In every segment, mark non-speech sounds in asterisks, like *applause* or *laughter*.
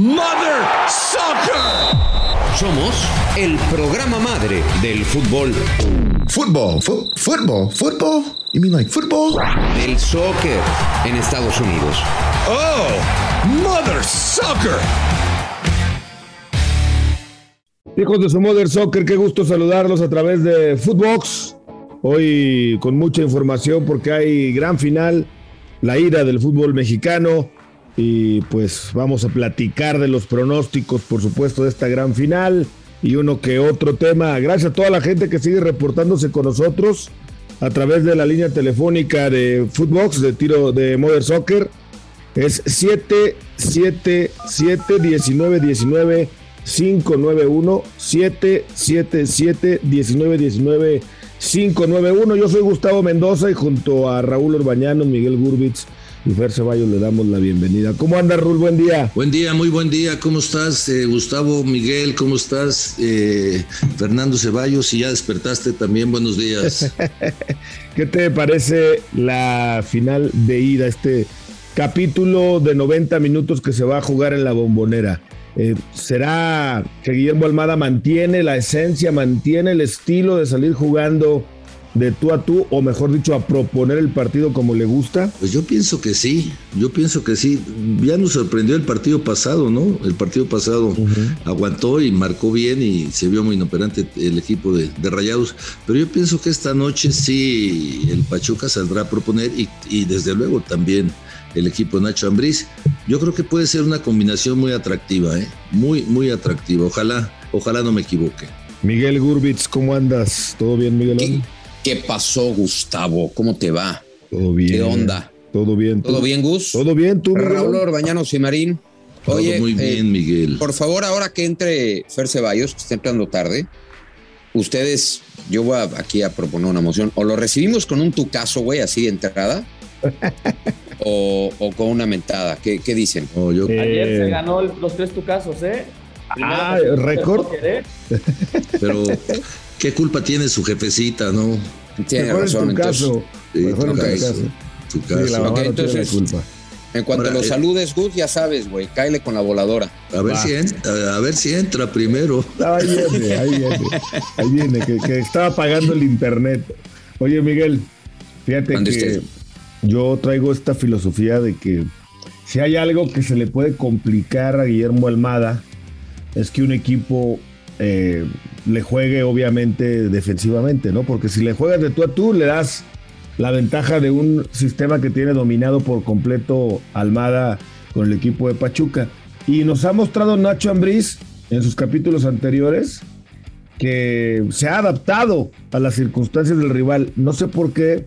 Mother Soccer. Somos el programa madre del fútbol. Fútbol, fútbol, fútbol. You mean like football? Del soccer en Estados Unidos. Oh, Mother Soccer. Hijos de su Mother Soccer, qué gusto saludarlos a través de Footbox. Hoy con mucha información porque hay gran final, la ira del fútbol mexicano y pues vamos a platicar de los pronósticos, por supuesto, de esta gran final y uno que otro tema. Gracias a toda la gente que sigue reportándose con nosotros a través de la línea telefónica de Footbox, de tiro de Mother Soccer. Es 777 1919 591 777 1919 591. Yo soy Gustavo Mendoza y junto a Raúl Orbañano, Miguel Gurbitz y Fer Ceballos le damos la bienvenida. ¿Cómo anda Raúl? Buen día. Buen día, muy buen día. ¿Cómo estás, eh, Gustavo, Miguel? ¿Cómo estás, eh, Fernando Ceballos? Si ya despertaste también, buenos días. *laughs* ¿Qué te parece la final de ida, este capítulo de 90 minutos que se va a jugar en la bombonera? Eh, ¿Será que Guillermo Almada mantiene la esencia, mantiene el estilo de salir jugando de tú a tú, o mejor dicho, a proponer el partido como le gusta? Pues yo pienso que sí, yo pienso que sí. Ya nos sorprendió el partido pasado, ¿no? El partido pasado aguantó y marcó bien y se vio muy inoperante el equipo de, de Rayados. Pero yo pienso que esta noche sí el Pachuca saldrá a proponer y, y desde luego también el equipo de Nacho Ambriz. Yo creo que puede ser una combinación muy atractiva, ¿eh? Muy, muy atractiva. Ojalá, ojalá no me equivoque. Miguel Gurbitz, ¿cómo andas? ¿Todo bien, Miguelón? ¿Qué pasó, Gustavo? ¿Cómo te va? Todo bien. ¿Qué onda? Todo bien. ¿tú? ¿Todo bien, Gus? ¿Todo bien, tú? Raúl Orbañano Simarín. Todo Oye, muy eh, bien, Miguel. Por favor, ahora que entre Fer Ceballos, que está entrando tarde, ustedes, yo voy a- aquí a proponer una moción. O lo recibimos con un tucazo, güey, así de entrada, *laughs* o, o con una mentada. ¿Qué, qué dicen? Yo- Eh, Ayer se ganó el- los tres tucazos, ¿eh? Ah, récord. ¿eh? *laughs* Pero, ¿qué culpa tiene su jefecita, no? Tiene Mejor en razón, tu entonces. caso. Sí, Mejor en tu tu caso. Sí, la tiene entonces- la culpa. En cuanto Ahora, lo eh, saludes, Gus, ya sabes, güey, cáele con la voladora. A ver, Va. si entra, a ver si entra primero. Ahí viene, ahí viene. Ahí viene, que, que estaba pagando el internet. Oye, Miguel, fíjate que usted. yo traigo esta filosofía de que si hay algo que se le puede complicar a Guillermo Almada, es que un equipo eh, le juegue obviamente defensivamente, ¿no? Porque si le juegas de tú a tú, le das la ventaja de un sistema que tiene dominado por completo Almada con el equipo de Pachuca. Y nos ha mostrado Nacho Ambriz en sus capítulos anteriores que se ha adaptado a las circunstancias del rival. No sé por qué,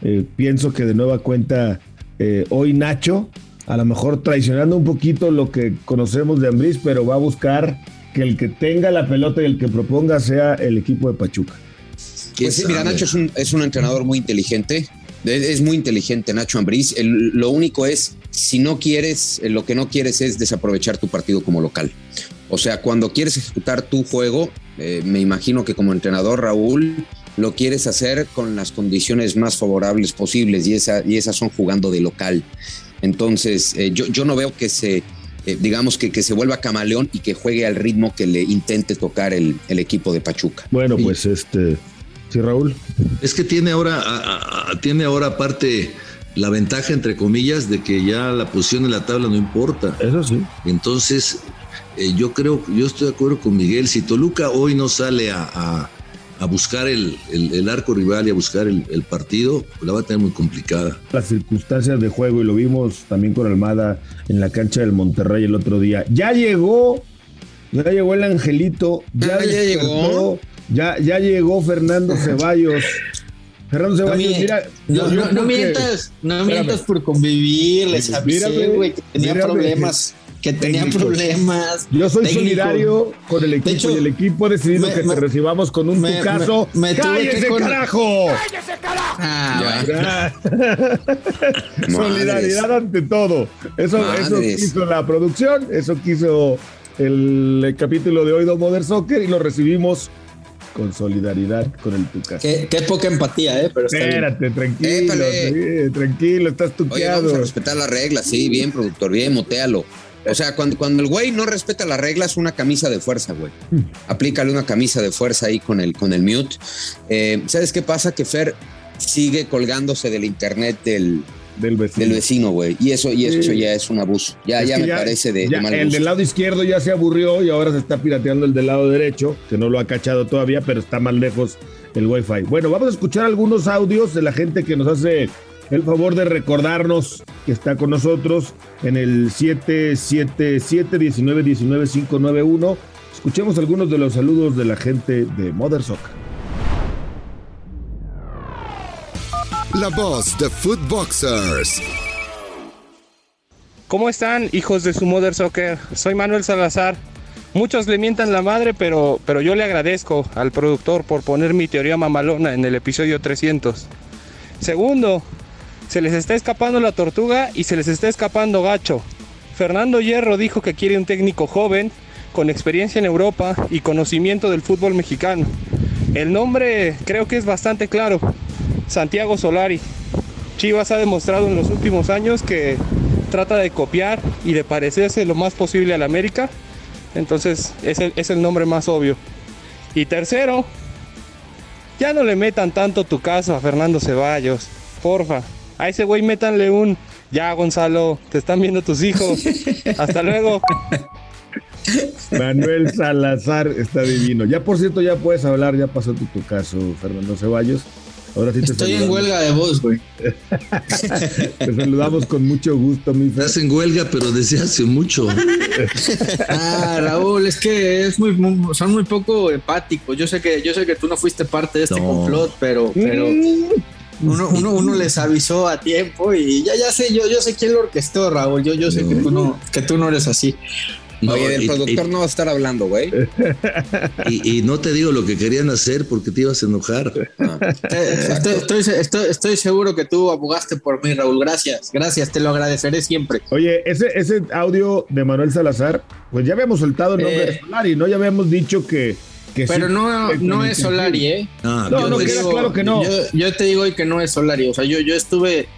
eh, pienso que de nueva cuenta eh, hoy Nacho, a lo mejor traicionando un poquito lo que conocemos de Ambriz, pero va a buscar que el que tenga la pelota y el que proponga sea el equipo de Pachuca. ¿Quién Pues sí, mira? Nacho es un, es un entrenador muy inteligente. Es, es muy inteligente Nacho Ambriz. El- lo único es, si no quieres, eh, lo que no quieres es desaprovechar tu partido como local. O sea, cuando quieres ejecutar tu juego, eh, me imagino que como entrenador, Raúl, lo quieres hacer con las condiciones más favorables posibles y, esa, y esas son jugando de local. Entonces, eh, yo, yo no veo que se, eh, digamos, que, que se vuelva camaleón y que juegue al ritmo que le intente tocar el, el equipo de Pachuca. Bueno, Sí. pues este, sí, Raúl. Es que tiene ahora, a- a- a- tiene ahora aparte la ventaja, entre comillas, de que ya la posición en la tabla no importa. Eso sí. Entonces, eh, yo creo, yo estoy de acuerdo con Miguel. Si Toluca hoy no sale a, a- a buscar el, el- el arco rival y a buscar el, el partido, pues la va a tener muy complicada. las circunstancias de juego y lo vimos también con Almada en la cancha del Monterrey el otro día. Ya llegó, ya llegó el Angelito, ya, Ah, ya llegó. ya, ya llegó Fernando Ceballos. Fernando No, Ceballos, mi- mira, no, no, no que- mientas, no mientas por convivir, les avisé, güey, que tenía mírame. problemas, que tenía Técnicos. problemas. Yo soy solidario con el equipo De hecho, y el equipo ha decidido me- que me- te recibamos con un me- tucazo. me- ¡Cállese, que con- carajo! Ah, Ya. bueno. *laughs* Solidaridad ante todo. Eso, eso quiso la producción, eso quiso el, el capítulo de hoy de Modern Soccer y lo recibimos con solidaridad con el Tucas. Qué, qué poca empatía, ¿eh? Pero está bien. Espérate, tranquilo, sí, tranquilo, estás Oye, vamos tuqueado. a respetar las reglas, sí, bien, productor, bien, motealo. O sea, cuando, cuando el güey no respeta las reglas, una camisa de fuerza, güey. Aplícale una camisa de fuerza ahí con el, con el mute. Eh, ¿Sabes qué pasa? Que Fer sigue colgándose del internet del, Del vecino. del vecino, güey. Y eso, y eso Sí. ya es un abuso. Ya, ya me parece de, de ya mal El del lado izquierdo ya se aburrió y ahora se está pirateando el del lado derecho, que no lo ha cachado todavía, pero está más lejos el Wi-Fi. Bueno, vamos a escuchar algunos audios de la gente que nos hace el favor de recordarnos que está con nosotros en el 777-1919-591. Escuchemos algunos de los saludos de la gente de Mother Soccer. La voz de Footboxers. ¿Cómo están, hijos de su Mother Soccer? Soy Manuel Salazar. Muchos le mientan la madre, pero, pero yo le agradezco al productor por poner mi teoría mamalona en el episodio 300. Segundo, se les está escapando la tortuga y se les está escapando gacho. Fernando Hierro dijo que quiere un técnico joven, con experiencia en Europa y conocimiento del fútbol mexicano. El nombre creo que es bastante claro. Santiago Solari. Chivas ha demostrado en los últimos años que trata de copiar y de parecerse lo más posible al América. Entonces es el, es el nombre más obvio. Y tercero, ya no le metan tanto tu caso a Fernando Ceballos. Porfa. A ese güey métanle un... Ya, Gonzalo, te están viendo tus hijos. *laughs* Hasta luego. Manuel Salazar está divino. Ya por cierto, ya puedes hablar, ya pasó tu, tu caso, Fernando Ceballos. Ahora sí te Estoy en saludamos. huelga de voz, güey. *laughs* Te saludamos con mucho gusto, mi Fer. Estás en huelga, pero desde hace mucho. *laughs* Ah, Raúl, es que es muy, muy- son muy poco empáticos. Yo sé que, yo sé que tú no fuiste parte de este No. complot, pero, pero uno, uno, uno les avisó a tiempo y ya, ya sé, yo, yo sé quién lo orquestó, Raúl. Yo, yo sé que tú no, que tú no eres así. No, Oye, el y- productor no va a estar hablando, güey. *laughs* y, y no te digo lo que querían hacer porque te ibas a enojar. Ah. Estoy, estoy, estoy, estoy seguro que tú abogaste por mí, Raúl. Gracias, gracias, te lo agradeceré siempre. Oye, ese, ese audio de Manuel Salazar, pues ya habíamos soltado el nombre Eh. de Solari, ¿no? Ya habíamos dicho que. Que Pero sí, no, no es Solari, ¿eh? Ah, No, yo no, te queda digo- claro que no. Yo, yo te digo hoy que no es Solari. O sea, yo, yo estuve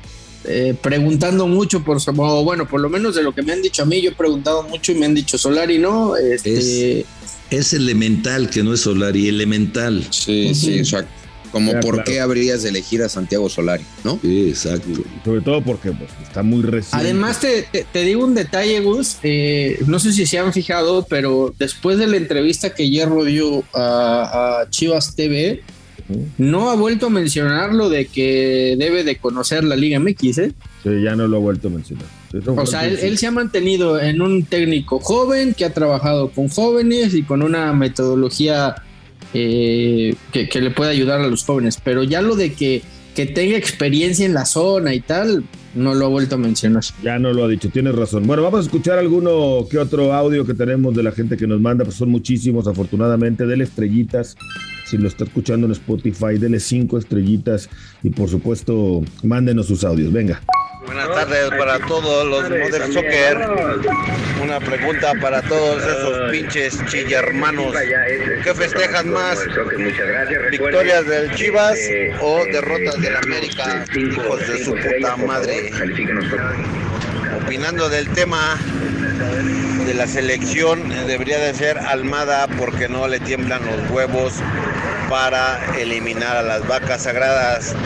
eh, preguntando mucho por, o bueno, por lo menos de lo que me han dicho a mí, yo he preguntado mucho y me han dicho Solari, ¿no? Este, Es elemental que no es Solari, elemental. Sí, sí, exacto. Como Ya, por claro. qué habrías de elegir a Santiago Solari, ¿no? Sí, exacto. Sobre todo porque pues, está muy reciente. Además, te, te- te digo un detalle, Gus. eh, no sé si se han fijado, pero después de la entrevista que Hierro dio a, a Chivas TV, no ha vuelto a mencionar lo de que debe de conocer la Liga MX, ¿eh? Sí, ya no lo ha vuelto a mencionar. Eso O sea, él se ha mantenido en un técnico joven que ha trabajado con jóvenes y con una metodología eh, que, le puede ayudar a los jóvenes, pero ya lo de que, que tenga experiencia en la zona y tal, no lo ha vuelto a mencionar. Ya no lo ha dicho, tienes razón. Bueno, vamos a escuchar alguno que otro audio que tenemos de la gente que nos manda, pues son muchísimos, afortunadamente. Dele estrellitas. Si lo está escuchando en Spotify, dele cinco estrellitas y por supuesto, mándenos sus audios. Venga. Buenas tardes para todos los Mother Soccer. Una pregunta para todos esos pinches chillermanos. ¿Qué festejan más? ¿Victorias del Chivas o derrotas del América? Hijos de su puta madre. Opinando del tema de la selección, eh, debería de ser Almada porque no le tiemblan los huevos para eliminar a las vacas sagradas.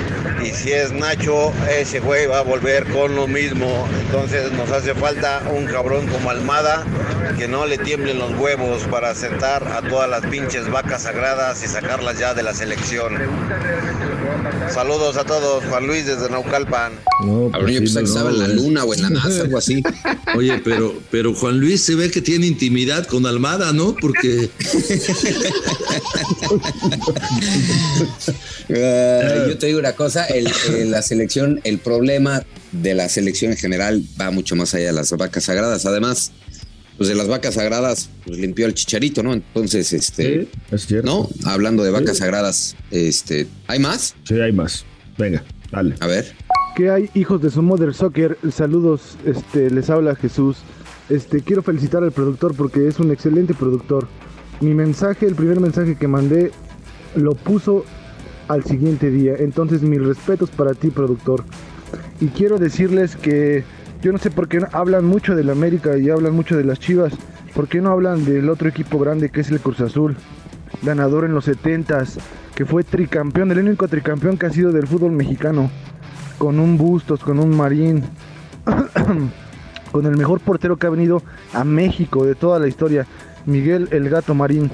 Y si es Nacho, ese güey va a volver con lo mismo. Entonces nos hace falta un cabrón como Almada que no le tiemblen los huevos para sentar a todas las pinches vacas sagradas y sacarlas ya de la selección. Saludos a todos, Juan Luis desde Naucalpan. No, Cabrón, yo sí, pensaba que no, estaba en la luna o en la NASA, algo así. Oye, pero, pero Juan Luis se ve que tiene intimidad con Almada, ¿no? Porque yo te digo una cosa, el- el- la selección, el problema de la selección en general va mucho más allá de las vacas sagradas. Además, pues de las vacas sagradas, pues limpió el chicharito, ¿no? Entonces, este, Sí, es cierto. ¿no? Hablando de vacas Sí. sagradas, este, ¿hay más? Sí, hay más. Venga, dale. A ver. ¿Qué hay, hijos de su Mother Soccer? Saludos, este, les habla Jesús. Este, quiero felicitar al productor porque es un excelente productor. Mi mensaje, el primer mensaje que mandé, lo puso al siguiente día. Entonces, mis respetos para ti, productor. Y quiero decirles que Yo no sé por qué hablan mucho del América y hablan mucho de las Chivas. ¿Por qué no hablan del otro equipo grande que es el Cruz Azul? Ganador en los 70s, que fue tricampeón, el único tricampeón que ha sido del fútbol mexicano. Con un Bustos, con un Marín, *coughs* con el mejor portero que ha venido a México de toda la historia, Miguel el Gato Marín.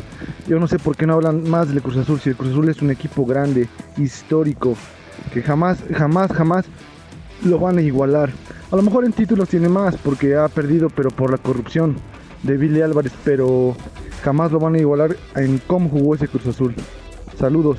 Yo no sé por qué no hablan más del Cruz Azul, si el Cruz Azul es un equipo grande, histórico, que jamás, jamás, jamás lo van a igualar. A lo mejor en títulos tiene más porque ha perdido, pero por la corrupción de Billy Álvarez, pero jamás lo van a igualar en cómo jugó ese Cruz Azul. Saludos.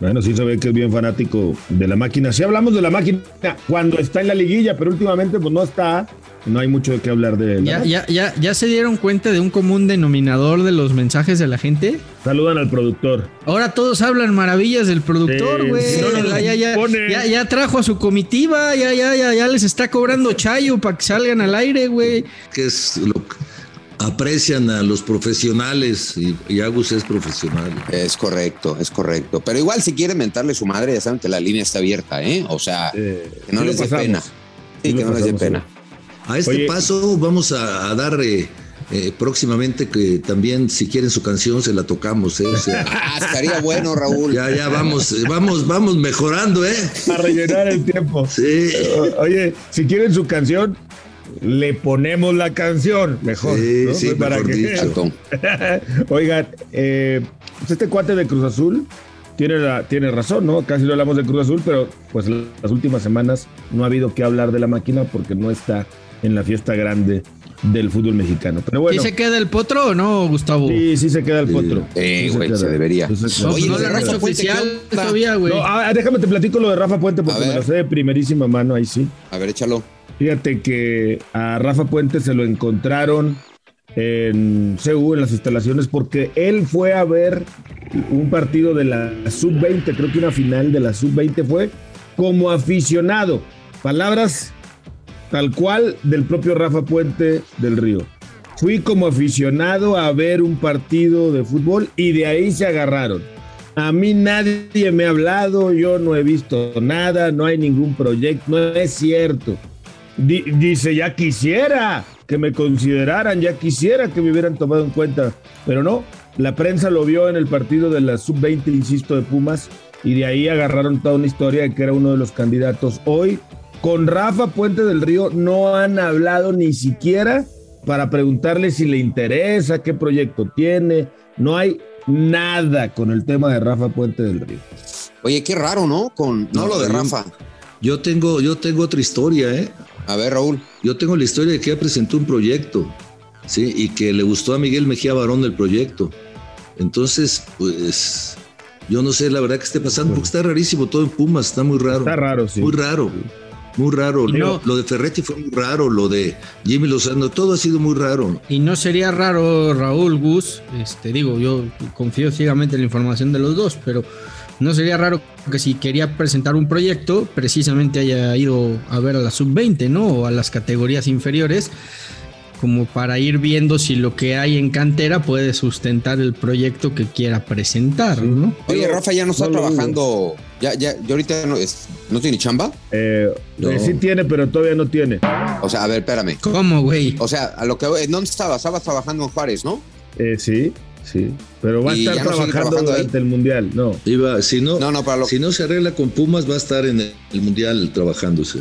Bueno, sí se ve que es bien fanático de la máquina. Sí hablamos de la máquina cuando está en la liguilla, pero últimamente pues no está. No hay mucho de qué hablar de la ¿Ya, máquina. ya, ya, ¿Ya se dieron cuenta de un común denominador de los mensajes de la gente? Saludan al productor. Ahora todos hablan maravillas del productor, güey. sí, no, no, ya, ya, ya, pone. ya, ya trajo a su comitiva, ya, ya, ya, ya les está cobrando chayo para que salgan al aire, güey. que es lo que aprecian a los profesionales y, y Agus es profesional. Es correcto, es correcto. Pero igual si quieren mentarle su madre, ya saben que la línea está abierta, ¿eh? O sea, que no les dé pena. Sí que no les dé pena. A este Oye. paso vamos a, a dar eh, eh, próximamente que también si quieren su canción se la tocamos, ¿eh? O sea, *laughs* Ah, estaría bueno, Raúl. ya, ya vamos, eh, vamos, vamos mejorando, ¿eh? A rellenar el tiempo. Sí. Oye, si quieren su canción, le ponemos la canción. Mejor. Sí, ¿no? sí, Para mejor que- dicho. *laughs* Oigan, eh, pues este cuate de Cruz Azul tiene, la- tiene razón, ¿no? Casi no hablamos de Cruz Azul, pero pues las últimas semanas no ha habido que hablar de la máquina porque no está en la fiesta grande del fútbol mexicano. Pero bueno. ¿Sí se queda el potro o no, Gustavo? Sí, sí se queda el potro. Eh, Sí güey, queda. se debería. No, pues no de le han Rafa hecho Puente, ¿qué oficial todavía, güey. No, ah, déjame te platico lo de Rafa Puente porque me lo sé de primerísima mano, ahí sí. A ver, échalo. Fíjate que a Rafa Puente se lo encontraron en CU, en las instalaciones, porque él fue a ver un partido de la sub-20, creo que una final de la sub-20 fue como aficionado. Palabras tal cual del propio Rafa Puente del Río. Fui como aficionado a ver un partido de fútbol y de ahí se agarraron. A mí nadie me ha hablado, yo no he visto nada, no hay ningún proyecto, no es cierto. Di- dice, ya quisiera que me consideraran, ya quisiera que me hubieran tomado en cuenta, pero no, la prensa lo vio en el partido de la sub-20, insisto, de Pumas, y de ahí agarraron toda una historia de que era uno de los candidatos. Hoy, con Rafa Puente del Río, no han hablado ni siquiera para preguntarle si le interesa, qué proyecto tiene, no hay nada con el tema de Rafa Puente del Río. Oye, qué raro, ¿no? Con no, No, lo de Rafa. Yo tengo, yo tengo otra historia, ¿eh? A ver, Raúl. Yo tengo la historia de que ella presentó un proyecto, ¿sí? Y que le gustó a Miguel Mejía Barón el proyecto. Entonces, pues, yo no sé la verdad que esté pasando, porque está rarísimo todo en Pumas, está muy raro. Está raro, sí. Muy raro. Muy raro. No- lo de Ferretti fue muy raro, lo de Jimmy Lozano, todo ha sido muy raro. Y no sería raro, Raúl Gus, este, digo, yo confío ciegamente en la información de los dos, pero no sería raro que si quería presentar un proyecto, precisamente haya ido a ver a la sub-20, ¿no? O a las categorías inferiores, como para ir viendo si lo que hay en cantera puede sustentar el proyecto que quiera presentar, ¿no? Oye, Rafa ya no está no trabajando. Ya, ya, ya ahorita no, es, no tiene chamba. Eh, No. sí tiene, pero todavía no tiene. O sea, a ver, espérame. ¿Cómo, güey? O sea, a lo que ¿en dónde estabas? Estabas trabajando en Juárez, ¿no? Eh, sí, sí. Pero va a ¿Y estar trabajando, ahí? durante el mundial. No. Iba, si no, No, no, para lo, si no se arregla con Pumas, va a estar en el, Mundial trabajándose.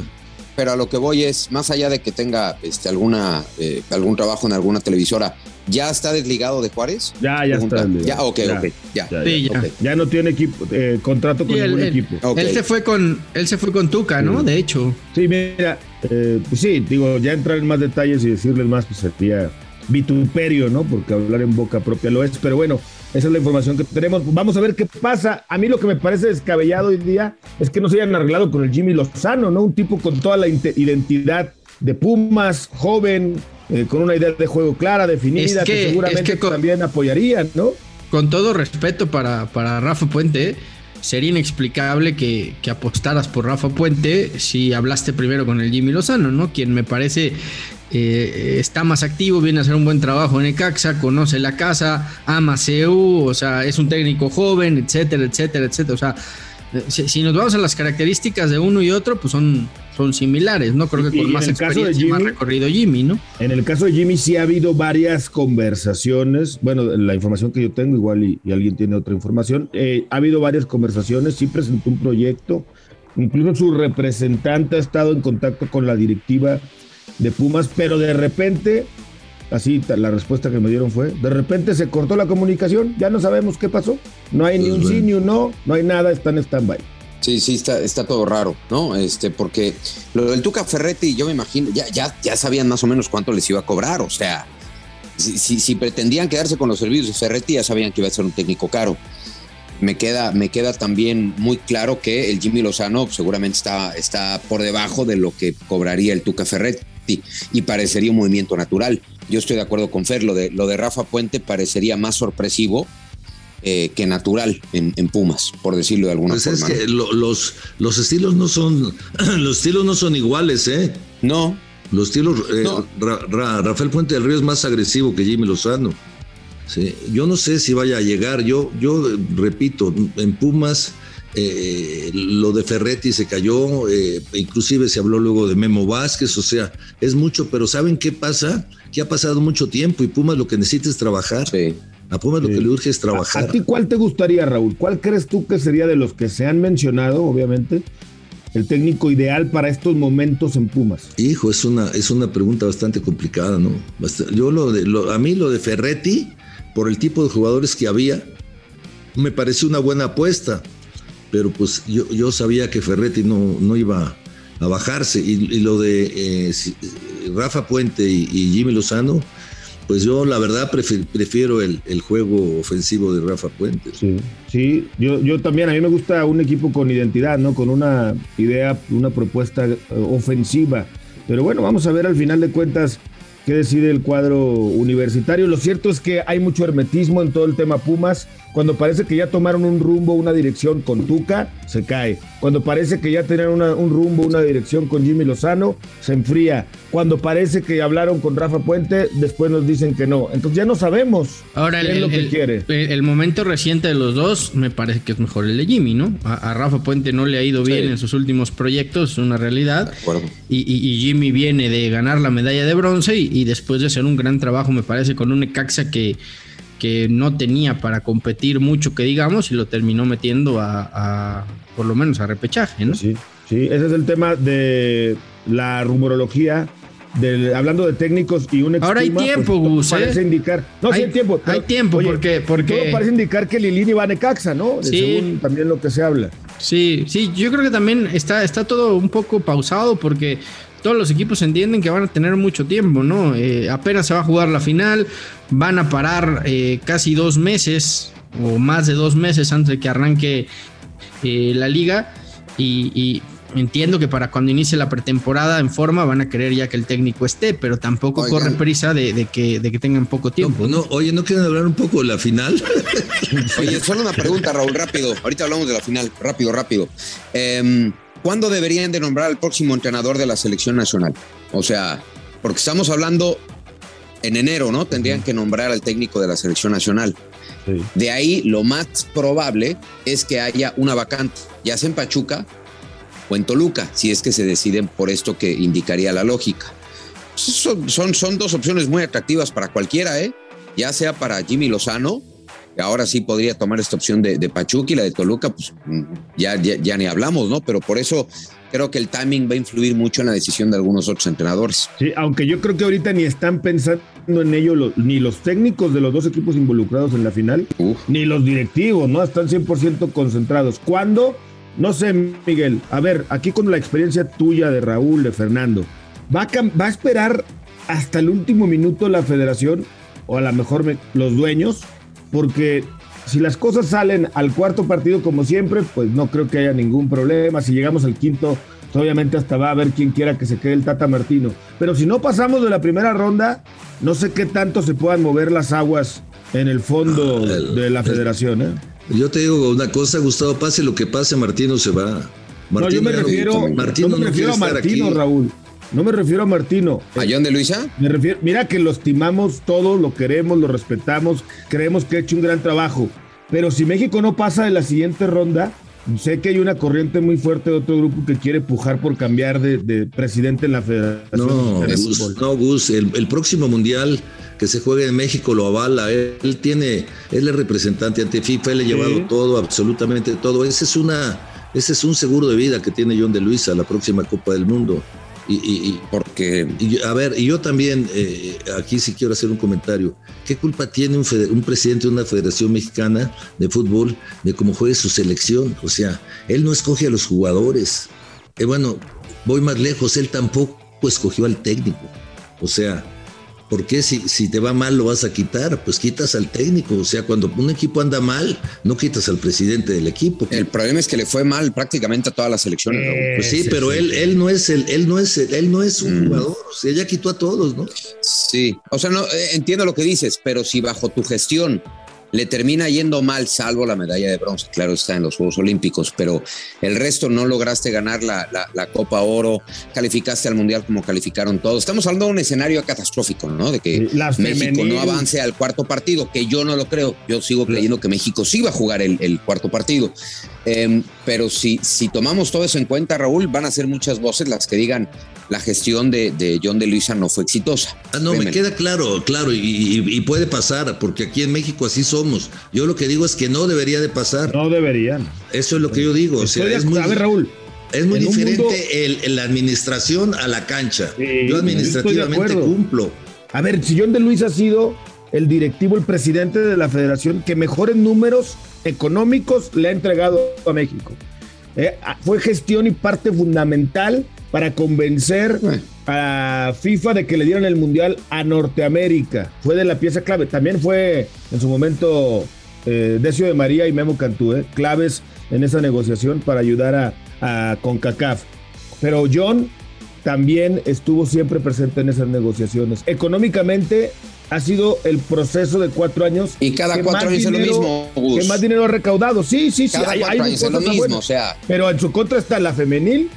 pero a lo que voy es, más allá de que tenga este, alguna, eh, algún trabajo en alguna televisora, ¿ya está desligado de Juárez? Ya, ya está. Ya, ok, Ya, ok, ya. Ya, Sí, ya. ya. no tiene equipo, eh, contrato con Sí, ningún él- equipo. Él se fue con, él se fue con Tuca, ¿no? Sí. De hecho. Sí, mira, eh, pues sí, digo, ya entrar en más detalles y decirles más, pues sería vituperio, ¿no? Porque hablar en boca propia lo es. Pero bueno, Esa es la información que tenemos. Vamos a ver qué pasa. A mí lo que me parece descabellado hoy día es que no se hayan arreglado con el Jimmy Lozano, ¿no? Un tipo con toda la identidad de Pumas, joven, eh, con una idea de juego clara, definida, Es que, que- seguramente es que con- también apoyarían, ¿no? Con todo respeto para, para Rafa Puente, sería inexplicable que, que apostaras por Rafa Puente si hablaste primero con el Jimmy Lozano, ¿no? Quien me parece eh, está más activo, viene a hacer un buen trabajo en Ecaxa, conoce la casa, ama CEU, o sea, es un técnico joven, etcétera, etcétera, etcétera. O sea, si, si nos vamos a las características de uno y otro, pues son, son similares, ¿no? Creo que Y con en más el caso de experiencia y más Jimmy- recorrido Jimmy, ¿no? En el caso de Jimmy sí ha habido varias conversaciones, bueno, la información que yo tengo igual y, y alguien tiene otra información, eh, ha habido varias conversaciones, sí presentó un proyecto, incluso su representante ha estado en contacto con la directiva de Pumas, pero de repente, así la respuesta que me dieron fue, de repente se cortó la comunicación, ya no sabemos qué pasó, no hay ni un sí ni un no, no hay nada, está en stand-by. Sí, sí, está, está todo raro, ¿no? Este, porque lo del Tuca Ferretti, yo me imagino, ya, ya, ya sabían más o menos cuánto les iba a cobrar. O sea, si, si, pretendían quedarse con los servicios de Ferretti, ya sabían que iba a ser un técnico caro. Me queda, me queda también muy claro que el Jimmy Lozano seguramente está, está por debajo de lo que cobraría el Tuca Ferretti y parecería un movimiento natural. Yo estoy de acuerdo con Fer, lo de, lo de Rafa Puente parecería más sorpresivo eh, que natural en, en Pumas, por decirlo de alguna Pues es forma. que lo- los, los estilos no son *clears throat* los estilos no son iguales, ¿eh? No. Los estilos eh, Ra- Ra- Rafael Puente del Río es más agresivo que Jimmy Lozano. Sí, yo no sé si vaya a llegar. Yo, yo repito, en Pumas eh, lo de Ferretti se cayó, eh, inclusive se habló luego de Memo Vázquez, o sea, es mucho, pero ¿saben qué pasa? Que ha pasado mucho tiempo y Pumas lo que necesita es trabajar. A Pumas lo que le urge es ¿A, trabajar. a ti cuál te gustaría, Raúl? ¿Cuál crees tú que sería de los que se han mencionado, obviamente, el técnico ideal para estos momentos en Pumas? Hijo, es una, es una pregunta bastante complicada, ¿no? Yo lo de, lo- a mí lo de Ferretti, por el tipo de jugadores que había, me pareció una buena apuesta, pero pues yo, yo sabía que Ferretti no, no iba a bajarse y, y lo de eh, Rafa Puente y, y Jimmy Lozano, pues yo la verdad prefi- prefiero el, el juego ofensivo de Rafa Puente. Sí, sí, yo, yo también, a mí me gusta un equipo con identidad, ¿no? Con una idea, una propuesta eh, ofensiva. Pero bueno, vamos a ver al final de cuentas qué decide el cuadro universitario. Lo cierto es que hay mucho hermetismo en todo el tema Pumas. Cuando parece que ya tomaron un rumbo, una dirección con Tuca, se cae. Cuando parece que ya tenían una- un rumbo, una dirección con Jimmy Lozano, se enfría. Cuando parece que hablaron con Rafa Puente, después nos dicen que no. Entonces ya no sabemos Ahora, qué el, es lo que el- quiere. el- el momento reciente de los dos me parece que es mejor el de Jimmy, ¿no? A, a Rafa Puente no le ha ido bien Sí. en sus últimos proyectos, es una realidad. acuerdo. Y, y- y Jimmy viene de ganar la medalla de bronce y, y después de hacer un gran trabajo, me parece, con un Necaxa que, que no tenía para competir mucho, que digamos, y lo terminó metiendo a, a, por lo menos a repechaje, ¿no? Sí, sí, ese es el tema de la rumorología. Del, hablando de técnicos y un ex Ahora hay Puma, tiempo, Gus, ¿eh? Parece indicar. No, sí Hay- hay tiempo. hay tiempo, porque- porque- Todo parece indicar que Lilini va a Necaxa, ¿no? Sí. Según también lo que se habla. Sí, sí, yo creo que también está, está todo un poco pausado porque todos los equipos entienden que van a tener mucho tiempo, ¿no? Eh, apenas se va a jugar la final, van a parar eh, casi dos meses o más de dos meses antes de que arranque eh, la liga y, y entiendo que para cuando inicie la pretemporada en forma van a querer ya que el técnico esté, pero tampoco Oigan. corre prisa de, de que, de que tengan poco tiempo. No, oye, ¿no quieren hablar un poco de la final? Oye, solo una pregunta, Raúl, rápido. Ahorita hablamos de la final, rápido, rápido. Em, ¿Cuándo deberían de nombrar al próximo entrenador de la selección nacional? O sea, porque estamos hablando en enero, ¿no? Tendrían que nombrar al técnico de la selección nacional. De ahí, lo más probable es que haya una vacante, ya sea en Pachuca o en Toluca, si es que se deciden por esto que indicaría la lógica. Son, son, son dos opciones muy atractivas para cualquiera, ¿eh? Ya sea para Jimmy Lozano, ahora sí podría tomar esta opción de, de Pachuca y la de Toluca, pues mm, ya, ya, ya ni hablamos, ¿no? Pero por eso creo que el timing va a influir mucho en la decisión de algunos otros entrenadores. Sí, aunque yo creo que ahorita ni están pensando en ello lo- ni los técnicos de los dos equipos involucrados en la final, ni los directivos, ¿no? Están 100% concentrados. ¿Cuándo? No sé, Miguel. A ver, aquí con la experiencia tuya de Raúl, de Fernando, ¿va a, cam- va a esperar hasta el último minuto la federación o a lo mejor me- los dueños? Porque Si las cosas salen al cuarto partido como siempre, pues no creo que haya ningún problema. Si llegamos al quinto, pues obviamente hasta va a haber quien quiera que se quede el Tata Martino. Pero si no pasamos de la primera ronda, no sé qué tanto se puedan mover las aguas en el fondo Ah, el- de la federación. ¿eh? Yo te digo una cosa, Gustavo, pase lo que pase, Martino se va. no, yo me refiero, Martino no me no a Martino. Raúl. No me refiero a Martino. ¿A John de Luisa? Me refiero, mira que lo estimamos todos, lo queremos, lo respetamos, creemos que ha hecho un gran trabajo. Pero si México no pasa de la siguiente ronda, sé que hay una corriente muy fuerte de otro grupo que quiere pujar por cambiar de, de presidente en la Federación No, Gus, no, Gus, el, el próximo mundial que se juegue en México lo avala. Él, él tiene, él es representante ante FIFA, él ha llevado todo, absolutamente todo. Ese es una, ese es un seguro de vida que tiene John de Luisa a la próxima Copa del Mundo. Y, y- Porque a ver, y yo también eh, aquí sí quiero hacer un comentario. ¿Qué culpa tiene un, un presidente de una federación mexicana de fútbol de cómo juegue su selección? O sea, él no escoge a los jugadores. Eh, bueno, voy más lejos, él tampoco escogió al técnico. O sea, ¿por qué si, si te va mal lo vas a quitar? Pues quitas al técnico. O sea, cuando un equipo anda mal, no quitas al presidente del equipo. el problema es que le fue mal prácticamente a todas las selecciones. Raúl. Pues sí, pero él, él no es el, él no es el- él no es un Mm. jugador. O sea, ya quitó a todos, ¿no? Sí, o sea, no eh, entiendo lo que dices, pero si bajo tu gestión le termina yendo mal, salvo la medalla de bronce, claro está en los Juegos Olímpicos, pero el resto no lograste ganar la, la- la Copa Oro, calificaste al Mundial como calificaron todos. Estamos hablando de un escenario catastrófico, ¿no? De que México femenil. no avance al cuarto partido, que yo no lo creo. Yo sigo creyendo que México sí va a jugar el, el cuarto partido. Em, pero si, si tomamos todo eso en cuenta, Raúl, van a ser muchas voces las que digan la gestión de, de John de Luisa no fue exitosa. Ah, no, me queda claro, claro, y, y- y puede pasar, porque aquí en México así somos. Yo lo que digo es que no debería de pasar. No deberían. Eso es lo que yo digo. O sea, es muy, a ver, Raúl, es muy diferente mundo- el, el- la administración a la cancha. Sí, yo administrativamente cumplo. A ver, si John de Luis ha sido el directivo, el presidente de la federación que mejores números económicos le ha entregado a México. Eh, a- fue gestión y parte fundamental para convencer a FIFA de que le dieran el mundial a Norteamérica. Fue de la pieza clave. También fue en su momento eh, Decio de María y Memo Cantú, eh, claves en esa negociación para ayudar a, a CONCACAF. Pero John también estuvo siempre presente en esas negociaciones. Económicamente ha sido el proceso de cuatro años. Y cada cuatro años es lo mismo, Gus. Que más dinero ha recaudado. Sí, sí, sí. Cada hay- cuatro hay años es lo mismo, o sea. Pero en su contra está la femenil,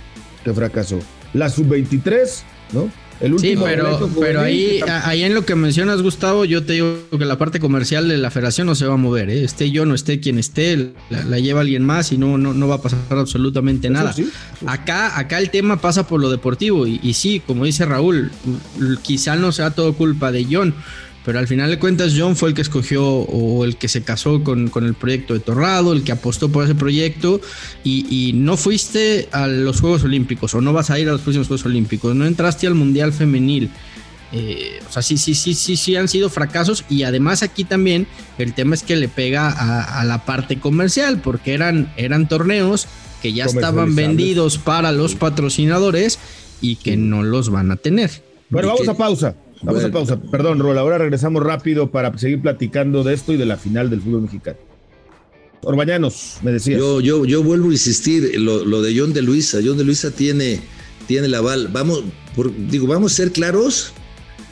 que fracasó. La sub-23, ¿no? El Sí, pero, pero ahí, ahí en lo que mencionas, Gustavo, yo te digo que la parte comercial de la federación no se va a mover. ¿eh? Esté yo, no esté quien esté, la, la lleva alguien más y no, no, no va a pasar absolutamente nada. sí, Acá, acá el tema pasa por lo deportivo y, y sí, como dice Raúl, quizá no sea todo culpa de John, pero al final de cuentas John fue el que escogió o el que se casó con, con el proyecto de Torrado, el que apostó por ese proyecto y, y no fuiste a los Juegos Olímpicos o no vas a ir a los próximos Juegos Olímpicos, no entraste al Mundial Femenil. Eh, o sea, sí, sí, sí, sí, sí han sido fracasos y además aquí también el tema es que le pega a, a la parte comercial porque eran, eran torneos que ya estaban vendidos para los patrocinadores y que no los van a tener. Bueno, ¿Y vamos a pausa. Vamos Bueno. a pausa. Perdón, Rol. Ahora regresamos rápido para seguir platicando de esto y de la final del fútbol mexicano. Orbañanos, me decías. Yo, yo, yo vuelvo a insistir, lo, lo de John de Luisa, John de Luisa tiene, tiene el aval. Vamos, por- digo, vamos a ser claros.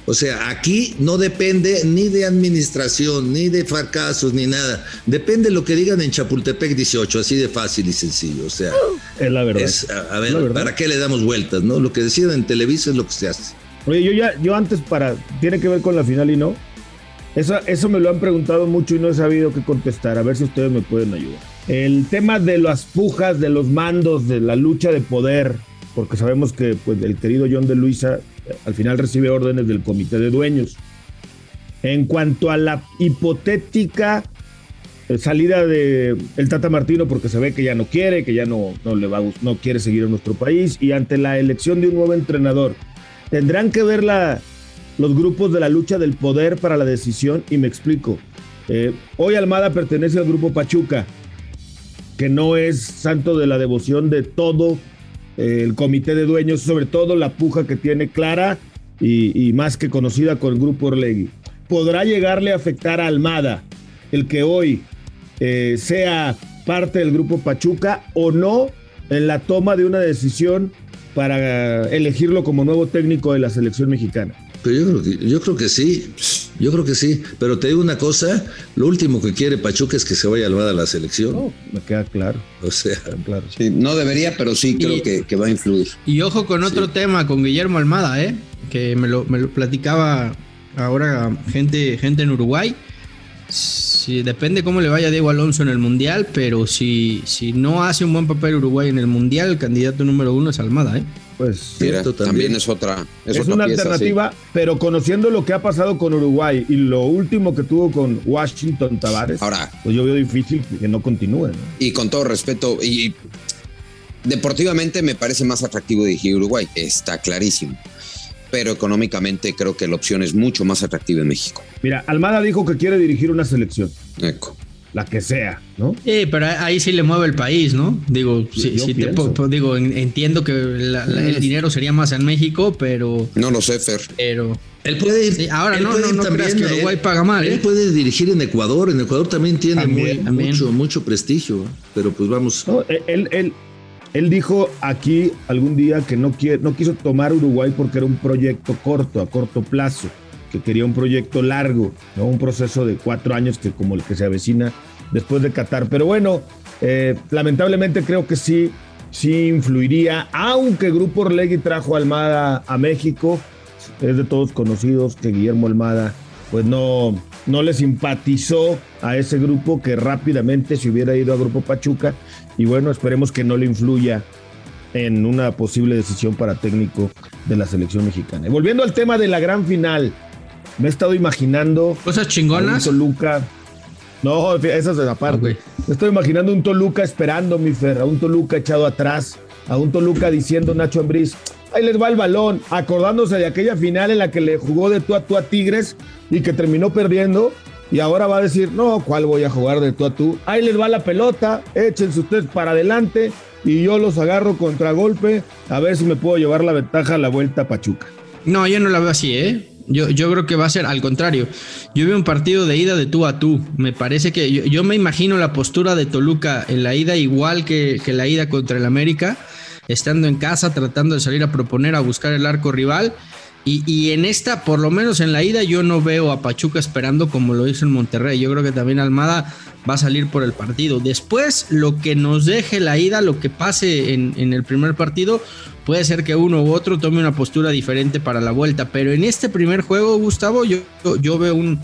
O sea, aquí no depende ni de administración, ni de fracasos, ni nada. Depende de lo que digan en Chapultepec 18, así de fácil y sencillo. O sea, es la verdad. es, a, a ver, verdad. ¿para qué le damos vueltas? no Lo que decidan en Televisa es lo que se hace. Oye, yo ya, yo antes para, tiene que ver con la final y no. Eso, eso me lo han preguntado mucho y no he sabido qué contestar. A ver si ustedes me pueden ayudar. El tema de las pujas, de los mandos, de la lucha de poder, porque sabemos que pues, el querido John de Luisa eh, al final recibe órdenes del comité de dueños. En cuanto a la hipotética eh, salida de el Tata Martino, porque se ve que ya no quiere, que ya no, no le va no quiere seguir en nuestro país, y ante la elección de un nuevo entrenador, tendrán que ver la, los grupos de la lucha del poder para la decisión, y me explico. Eh, hoy Almada pertenece al grupo Pachuca, que no es santo de la devoción de todo eh, el comité de dueños, sobre todo la puja que tiene Clara y, y más que conocida con el grupo Orlegui. ¿Podrá llegarle a afectar a Almada el que hoy eh, sea parte del grupo Pachuca o no en la toma de una decisión para elegirlo como nuevo técnico de la selección mexicana. Pero yo creo, que, yo creo que sí, yo creo que sí. Pero te digo una cosa, lo último que quiere Pachuca es que se vaya Almada a la selección. No, me queda claro. O sea, claro. Sí, no debería, pero sí creo Y- que, que va a influir. Y ojo con otro tema, con Guillermo Almada, ¿eh? que me lo, me lo platicaba ahora gente, gente en Uruguay. Si, depende cómo le vaya Diego Alonso en el Mundial, pero si, si no hace un buen papel Uruguay en el Mundial, el candidato número uno es Almada. ¿eh? Pues Mira, Cierto, también. también. es otra. Es, es, otra una pieza, sí. alternativa, pero conociendo lo que ha pasado con Uruguay y lo último que tuvo con Washington Tavares, Ahora, pues yo veo difícil que no continúe. ¿no? y con todo respeto, y deportivamente me parece más atractivo dirigir Uruguay, está clarísimo. Pero económicamente creo que la opción es mucho más atractiva en México. Mira, Almada dijo que quiere dirigir una selección, Eco. la que sea, ¿no? Sí, pero ahí sí le mueve el país, ¿no? Digo, sí, sí te po- digo, en- entiendo que la- la- el dinero sería más en México, pero, No lo sé, Fer. pero Él puede ir. Sí, ahora él no, puede no, ir no creas que Uruguay él- paga mal, Él ¿eh? puede dirigir en Ecuador. En Ecuador también tiene También, muy- también. mucho, mucho prestigio. Pero pues vamos. No, él, él, él, él dijo aquí algún día que no, quiere, no quiso tomar Uruguay porque era un proyecto corto, a corto plazo, que quería un proyecto largo, un proceso de cuatro años que como el que se avecina después de Qatar. Pero bueno, eh, lamentablemente creo que sí, sí influiría, aunque Grupo Orlegui trajo a Almada a México, es de todos conocidos que Guillermo Almada pues no, no le simpatizó a ese grupo que rápidamente se hubiera ido a Grupo Pachuca y bueno, esperemos que no le influya en una posible decisión para técnico de la selección mexicana. Y volviendo al tema de la gran final, me he estado imaginando cosas chingonas. Toluca. No, esa es aparte. Ok. Me estoy imaginando un Toluca esperando, mi Fer, a un Toluca echado atrás, a un Toluca diciendo Nacho Ambriz, ahí les va el balón, acordándose de aquella final en la que le jugó de tú a tú a Tigres y que terminó perdiendo. Y ahora va a decir, no, ¿cuál voy a jugar de tú a tú? Ahí les va la pelota, échense ustedes para adelante y yo los agarro contragolpe a ver si me puedo llevar la ventaja a la vuelta a Pachuca. No, yo no la veo así, ¿eh? Yo, yo creo que va a ser al contrario. Yo veo un partido de ida de tú a tú. Me parece que yo, yo me imagino la postura de Toluca en la ida igual que, que la ida contra el América, estando en casa, tratando de salir a proponer, a buscar el arco rival. Y, y en esta, por lo menos en la ida, yo no veo a Pachuca esperando como lo hizo en Monterrey. Yo creo que también Almada va a salir por el partido. Después, lo que nos deje la ida, lo que pase en, en el primer partido, puede ser que uno u otro tome una postura diferente para la vuelta. Pero en este primer juego, Gustavo, yo, yo, veo un,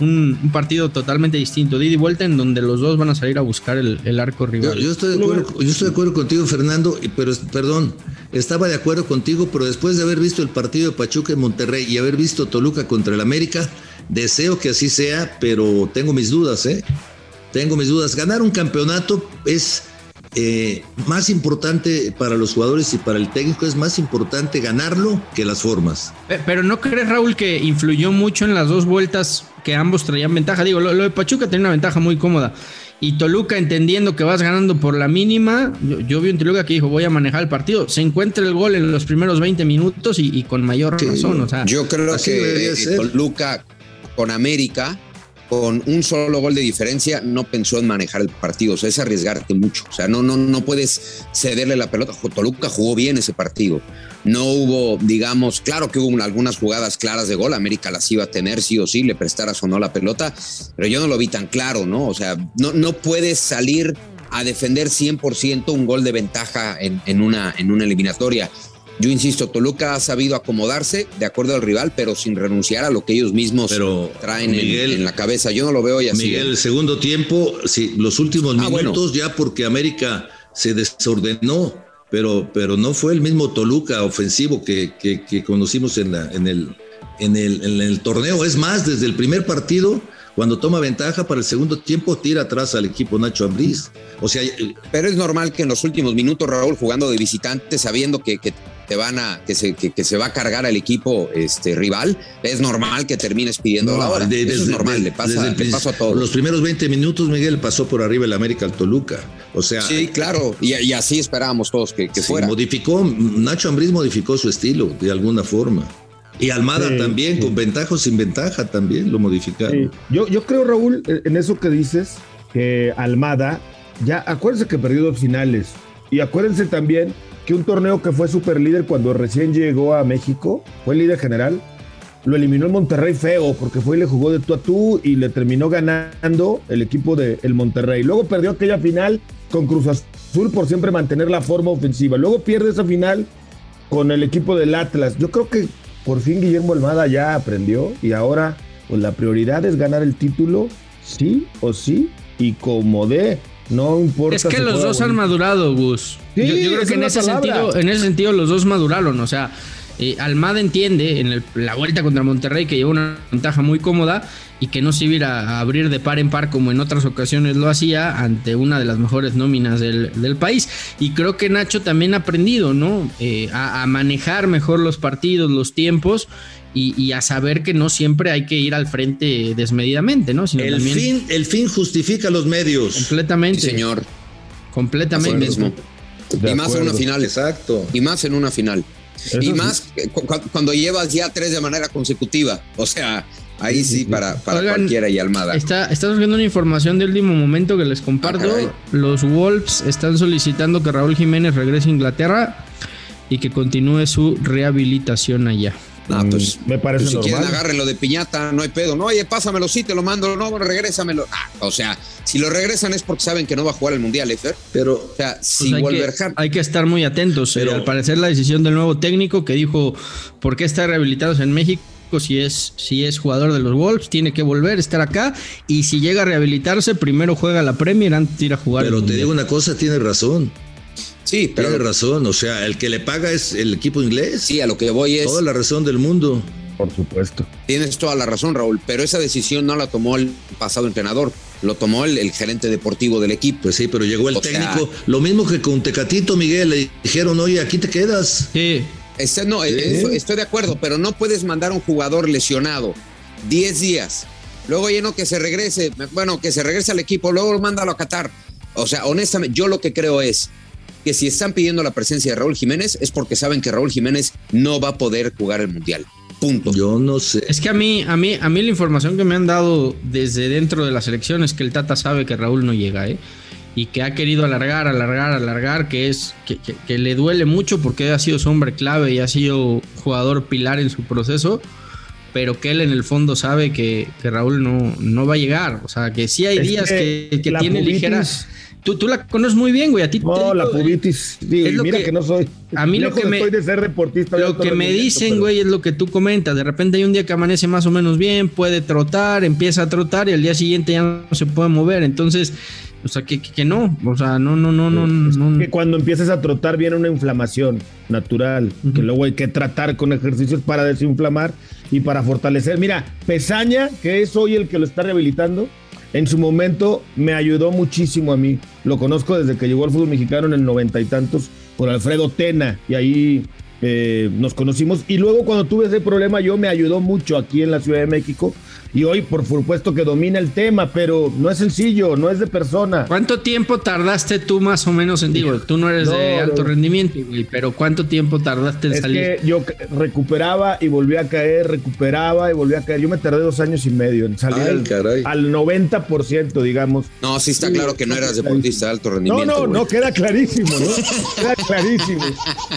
un, un partido totalmente distinto, de ida y vuelta, en donde los dos van a salir a buscar el, el arco rival. yo estoy de acuerdo, yo estoy de acuerdo contigo, Fernando, pero perdón, estaba de acuerdo contigo, pero después de haber visto el partido de Pachuca en Monterrey y haber visto Toluca contra el América, deseo que así sea, pero tengo mis dudas, ¿eh? Tengo mis dudas. Ganar un campeonato es eh, más importante para los jugadores y para el técnico, es más importante ganarlo que las formas. Pe- Pero ¿no crees, Raúl, que influyó mucho en las dos vueltas que ambos traían ventaja? Digo, lo, lo de Pachuca tenía una ventaja muy cómoda. Y Toluca, entendiendo que vas ganando por la mínima, yo, yo vi un Toluca que dijo, voy a manejar el partido. Se encuentra el gol en los primeros 20 minutos y, y con mayor Sí, razón. O sea, yo creo que eh. Toluca con América, con un solo gol de diferencia, no pensó en manejar el partido. O sea, es arriesgarte mucho. O sea, no, no, no puedes cederle la pelota. Toluca jugó bien ese partido. No hubo, digamos, claro que hubo algunas jugadas claras de gol. América las iba a tener sí o sí, le prestaras o no la pelota, pero yo no lo vi tan claro, ¿no? O sea, no, no puedes salir a defender 100% un gol de ventaja en, una, en una eliminatoria. Yo insisto, Toluca ha sabido acomodarse de acuerdo al rival, pero sin renunciar a lo que ellos mismos Pero, traen en- Miguel- en, la cabeza. Yo no lo veo hoy así. Miguel, el segundo tiempo, sí, los últimos Ah, bueno. minutos ya porque América se desordenó, pero, pero no fue el mismo Toluca ofensivo que, que- que conocimos en, la, en, el, en, el, en el torneo. Es más, desde el primer partido, cuando toma ventaja para el segundo tiempo, tira atrás al equipo Nacho Ambriz. O sea, Pero es normal que en los últimos minutos, Raúl, jugando de visitante, sabiendo que, que te van a, que se, que, que se va a cargar al equipo este, rival, es normal que termines pidiendo la hora. de- Eso es normal, de- le pasa, desde le pasa a todos. Los primeros 20 minutos, Miguel pasó por arriba el América al Toluca. O sea, Sí, claro, y, y así esperábamos todos que, que Sí, fuera. modificó, Nacho Ambriz modificó su estilo de alguna forma. Y Almada Sí, también, sí. con ventaja o sin ventaja, también lo modicaron. Sí. Yo, yo creo, Raúl, en eso que dices, que Almada, ya acuérdense que perdió dos finales. Y acuérdense también que un torneo que fue super líder cuando recién llegó a México, fue líder general, lo eliminó el Monterrey feo, porque fue y le jugó de tú a tú y le terminó ganando el equipo del el Monterrey. Luego perdió aquella final con Cruz Azul por siempre mantener la forma ofensiva. Luego pierde esa final con el equipo del Atlas. Yo creo que por fin Guillermo Almada ya aprendió y ahora pues la prioridad es ganar el título, sí o sí, y como de, no importa. Es que si los dos han madurado, Gus. Sí, yo, yo creo que en ese, palabra. sentido, en ese sentido los dos maduraron. O sea, eh, Almada entiende en el- la vuelta contra Monterrey que lleva una ventaja muy cómoda y que no se iba a ir a, a abrir de par en par como en otras ocasiones lo hacía ante una de las mejores nóminas del, del país. Y creo que Nacho también ha aprendido, ¿no? Eh, a, a manejar mejor los partidos, los tiempos. Y, y a saber que no siempre hay que ir al frente desmedidamente, ¿no? Sino El también fin, el fin justifica los medios. completamente. Sí, señor. Completamente. Mismo. De y más en una final. Exacto. Y más en una final. y sí. más cu- cu- cuando llevas ya tres de manera consecutiva. O sea, ahí sí, para, para Oigan, cualquiera y Almada. Está, está surgiendo una información de último momento que les comparto. Ah. Los Wolves están solicitando que Raúl Jiménez regrese a Inglaterra y que continúe su rehabilitación allá. Ah, pues, me parece pues si quieren normal. agárrenlo de piñata, no hay pedo. No, oye, pásamelo, sí, te lo mando. No, bueno, regrésamelo. Ah, o sea, si lo regresan es porque saben que no va a jugar el Mundial, ¿eh, Fer? Pero O sea, Pues si hay, que, hay que estar muy atentos. eh, Pero- al parecer la decisión del nuevo técnico que dijo por qué está rehabilitados en México. Si es, si es jugador de los Wolves, tiene que volver, estar acá. Y si llega a rehabilitarse, primero juega la Premier antes de ir a jugar. Pero te Mundial. digo una cosa, tiene razón. Sí, pero Tiene razón. O sea, el que le paga es el equipo inglés. sí, a lo que voy es... Toda la razón del mundo. Por supuesto. Tienes toda la razón, Raúl, pero esa decisión no la tomó el pasado entrenador, lo tomó el, el gerente deportivo del equipo. Pues sí, pero llegó el O sea- técnico. Lo mismo que con Tecatito, Miguel. Le dijeron, oye, aquí te quedas. Sí, Este, no, eso- estoy de acuerdo, pero no puedes mandar a un jugador lesionado 10 días. Luego, oye, no, que se regrese, bueno, que se regrese al equipo, luego mándalo a Qatar. O sea, honestamente, yo lo que creo es que si están pidiendo la presencia de Raúl Jiménez es porque saben que Raúl Jiménez no va a poder jugar el Mundial. Punto. Yo no sé. Es que a mí, a mí, a mí la información que me han dado desde dentro de la selección es que el Tata sabe que Raúl no llega, ¿eh? Y que ha querido alargar, alargar, alargar, que es, que, que- que le duele mucho porque ha sido su hombre clave y ha sido jugador pilar en su proceso, pero que él en el fondo sabe que, que Raúl no, no va a llegar. O sea, que sí hay Es días que que, que la tiene pubitis- ligeras. Tú, tú la conoces muy bien, güey. A ti te No, digo, la pubitis. Sí, mira que- que, no soy. a mí lo que me- estoy de ser deportista. de Lo que me dicen, pero- güey, es lo que tú comentas. De repente hay un día que amanece más o menos bien, puede trotar, empieza a trotar y al día siguiente ya no se puede mover. Entonces, o sea, que, que- que no. O sea, no, no, no, no, no. Que cuando empieces a trotar viene una inflamación natural, que luego hay que tratar con ejercicios para desinflamar y para fortalecer. Mira, Pesaña, que es hoy el que lo está rehabilitando, en su momento me ayudó muchísimo a mí. Lo conozco desde que llegó al fútbol mexicano en el noventa y tantos con Alfredo Tena y ahí eh, nos conocimos. Y luego cuando tuve ese problema yo me ayudó mucho aquí en la Ciudad de México y hoy por supuesto que domina el tema, pero no es sencillo, no es de persona. ¿Cuánto tiempo tardaste tú más o menos en, digo, tú no eres de No, alto no. rendimiento, güey, pero ¿cuánto tiempo tardaste en Es salir? que yo recuperaba y volvía a caer, recuperaba y volvía a caer. Yo me tardé dos años y medio en salir Ay, al, caray. al 90%, digamos. No, sí está Sí, claro que no eras deportista de alto No, rendimiento. no, güey. no, queda clarísimo, ¿no? queda clarísimo.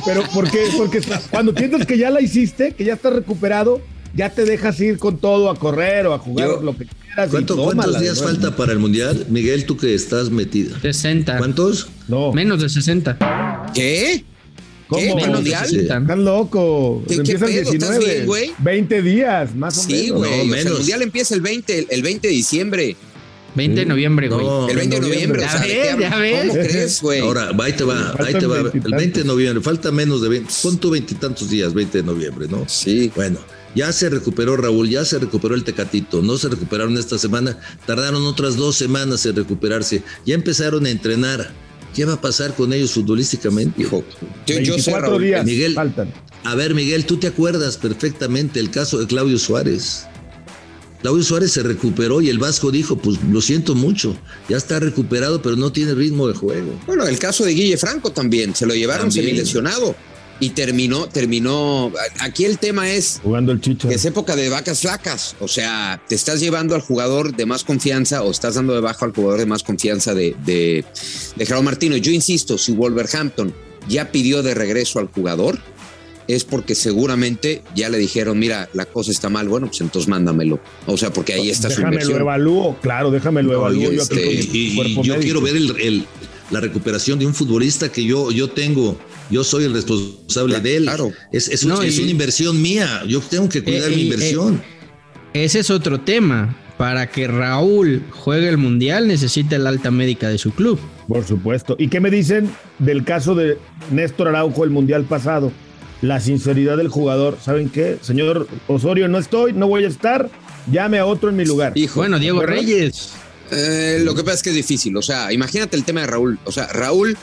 Pero porque, porque cuando piensas que ya la hiciste, que ya estás recuperado, ya te dejas ir con todo a correr o a jugar Yo- lo que quieras. y ¿Cuánto- tómala ¿Cuántos días falta para el Mundial? Miguel, tú que estás metida. 60. ¿Cuántos? No. Menos de 60. ¿Qué? ¿Cómo? ¿Qué? ¿Para el Mundial? 60. Están loco. ¿Qué- qué Empieza el pedo? ¿Estás 19. bien, güey? 20 días, más o Sí, menos. güey. No, o sea, el. Mundial empieza el 20, el 20 de diciembre. 20 de noviembre, güey. No, el 20 de noviembre. Ya o sea, ¿de ves, ya ves. ¿Cómo crees, güey? Ahora, ahí te va, ahí te va. El veintitantos. 20 de noviembre, falta menos de 20. Pon tú veintitantos días, 20 de noviembre, ¿no? Sí. Bueno, ya se recuperó Raúl, ya se recuperó el Tecatito, no se recuperaron esta semana, tardaron otras dos semanas en recuperarse, ya empezaron a entrenar. ¿Qué va a pasar con ellos futbolísticamente? Hijo, yo, yo sé, 24 Raúl, días Miguel. faltan. A ver, Miguel, tú te acuerdas perfectamente el caso de Claudio Suárez. Claudio Suárez se recuperó y el Vasco dijo, pues lo siento mucho, ya está recuperado, pero no tiene ritmo de juego. Bueno, el caso de Guille Franco también, se lo llevaron semilesionado. y terminó, terminó. Aquí el tema es Jugando el chicho. que es época de vacas flacas. O sea, te estás llevando al jugador de más confianza o estás dando de bajo al jugador de más confianza de, de, de Gerardo Martino. Yo insisto, si Wolverhampton ya pidió de regreso al jugador, es porque seguramente ya le dijeron, mira, la cosa está mal, bueno, pues entonces mándamelo. O sea, porque ahí está su Déjame lo inversión. evalúo, claro, déjame lo No, evalúo. y yo este, y- yo médico. quiero ver el- el- la recuperación de un futbolista que yo, yo tengo. Yo soy el responsable de él. Es, es un- No, es y- una inversión mía. Yo tengo que cuidar Eh, mi y- inversión. Ese es otro tema. Para que Raúl juegue el mundial necesita el alta médica de su club. Por supuesto. ¿Y qué me dicen del caso de Néstor Araujo el mundial pasado? La sinceridad del jugador. ¿Saben qué? Señor Osorio, no estoy, no voy a estar. Llame a otro en mi lugar. Hijo. Bueno, Diego ¿Verdad? Reyes. Eh, lo que pasa es que es difícil. O sea, imagínate el tema de Raúl. O sea, Raúl,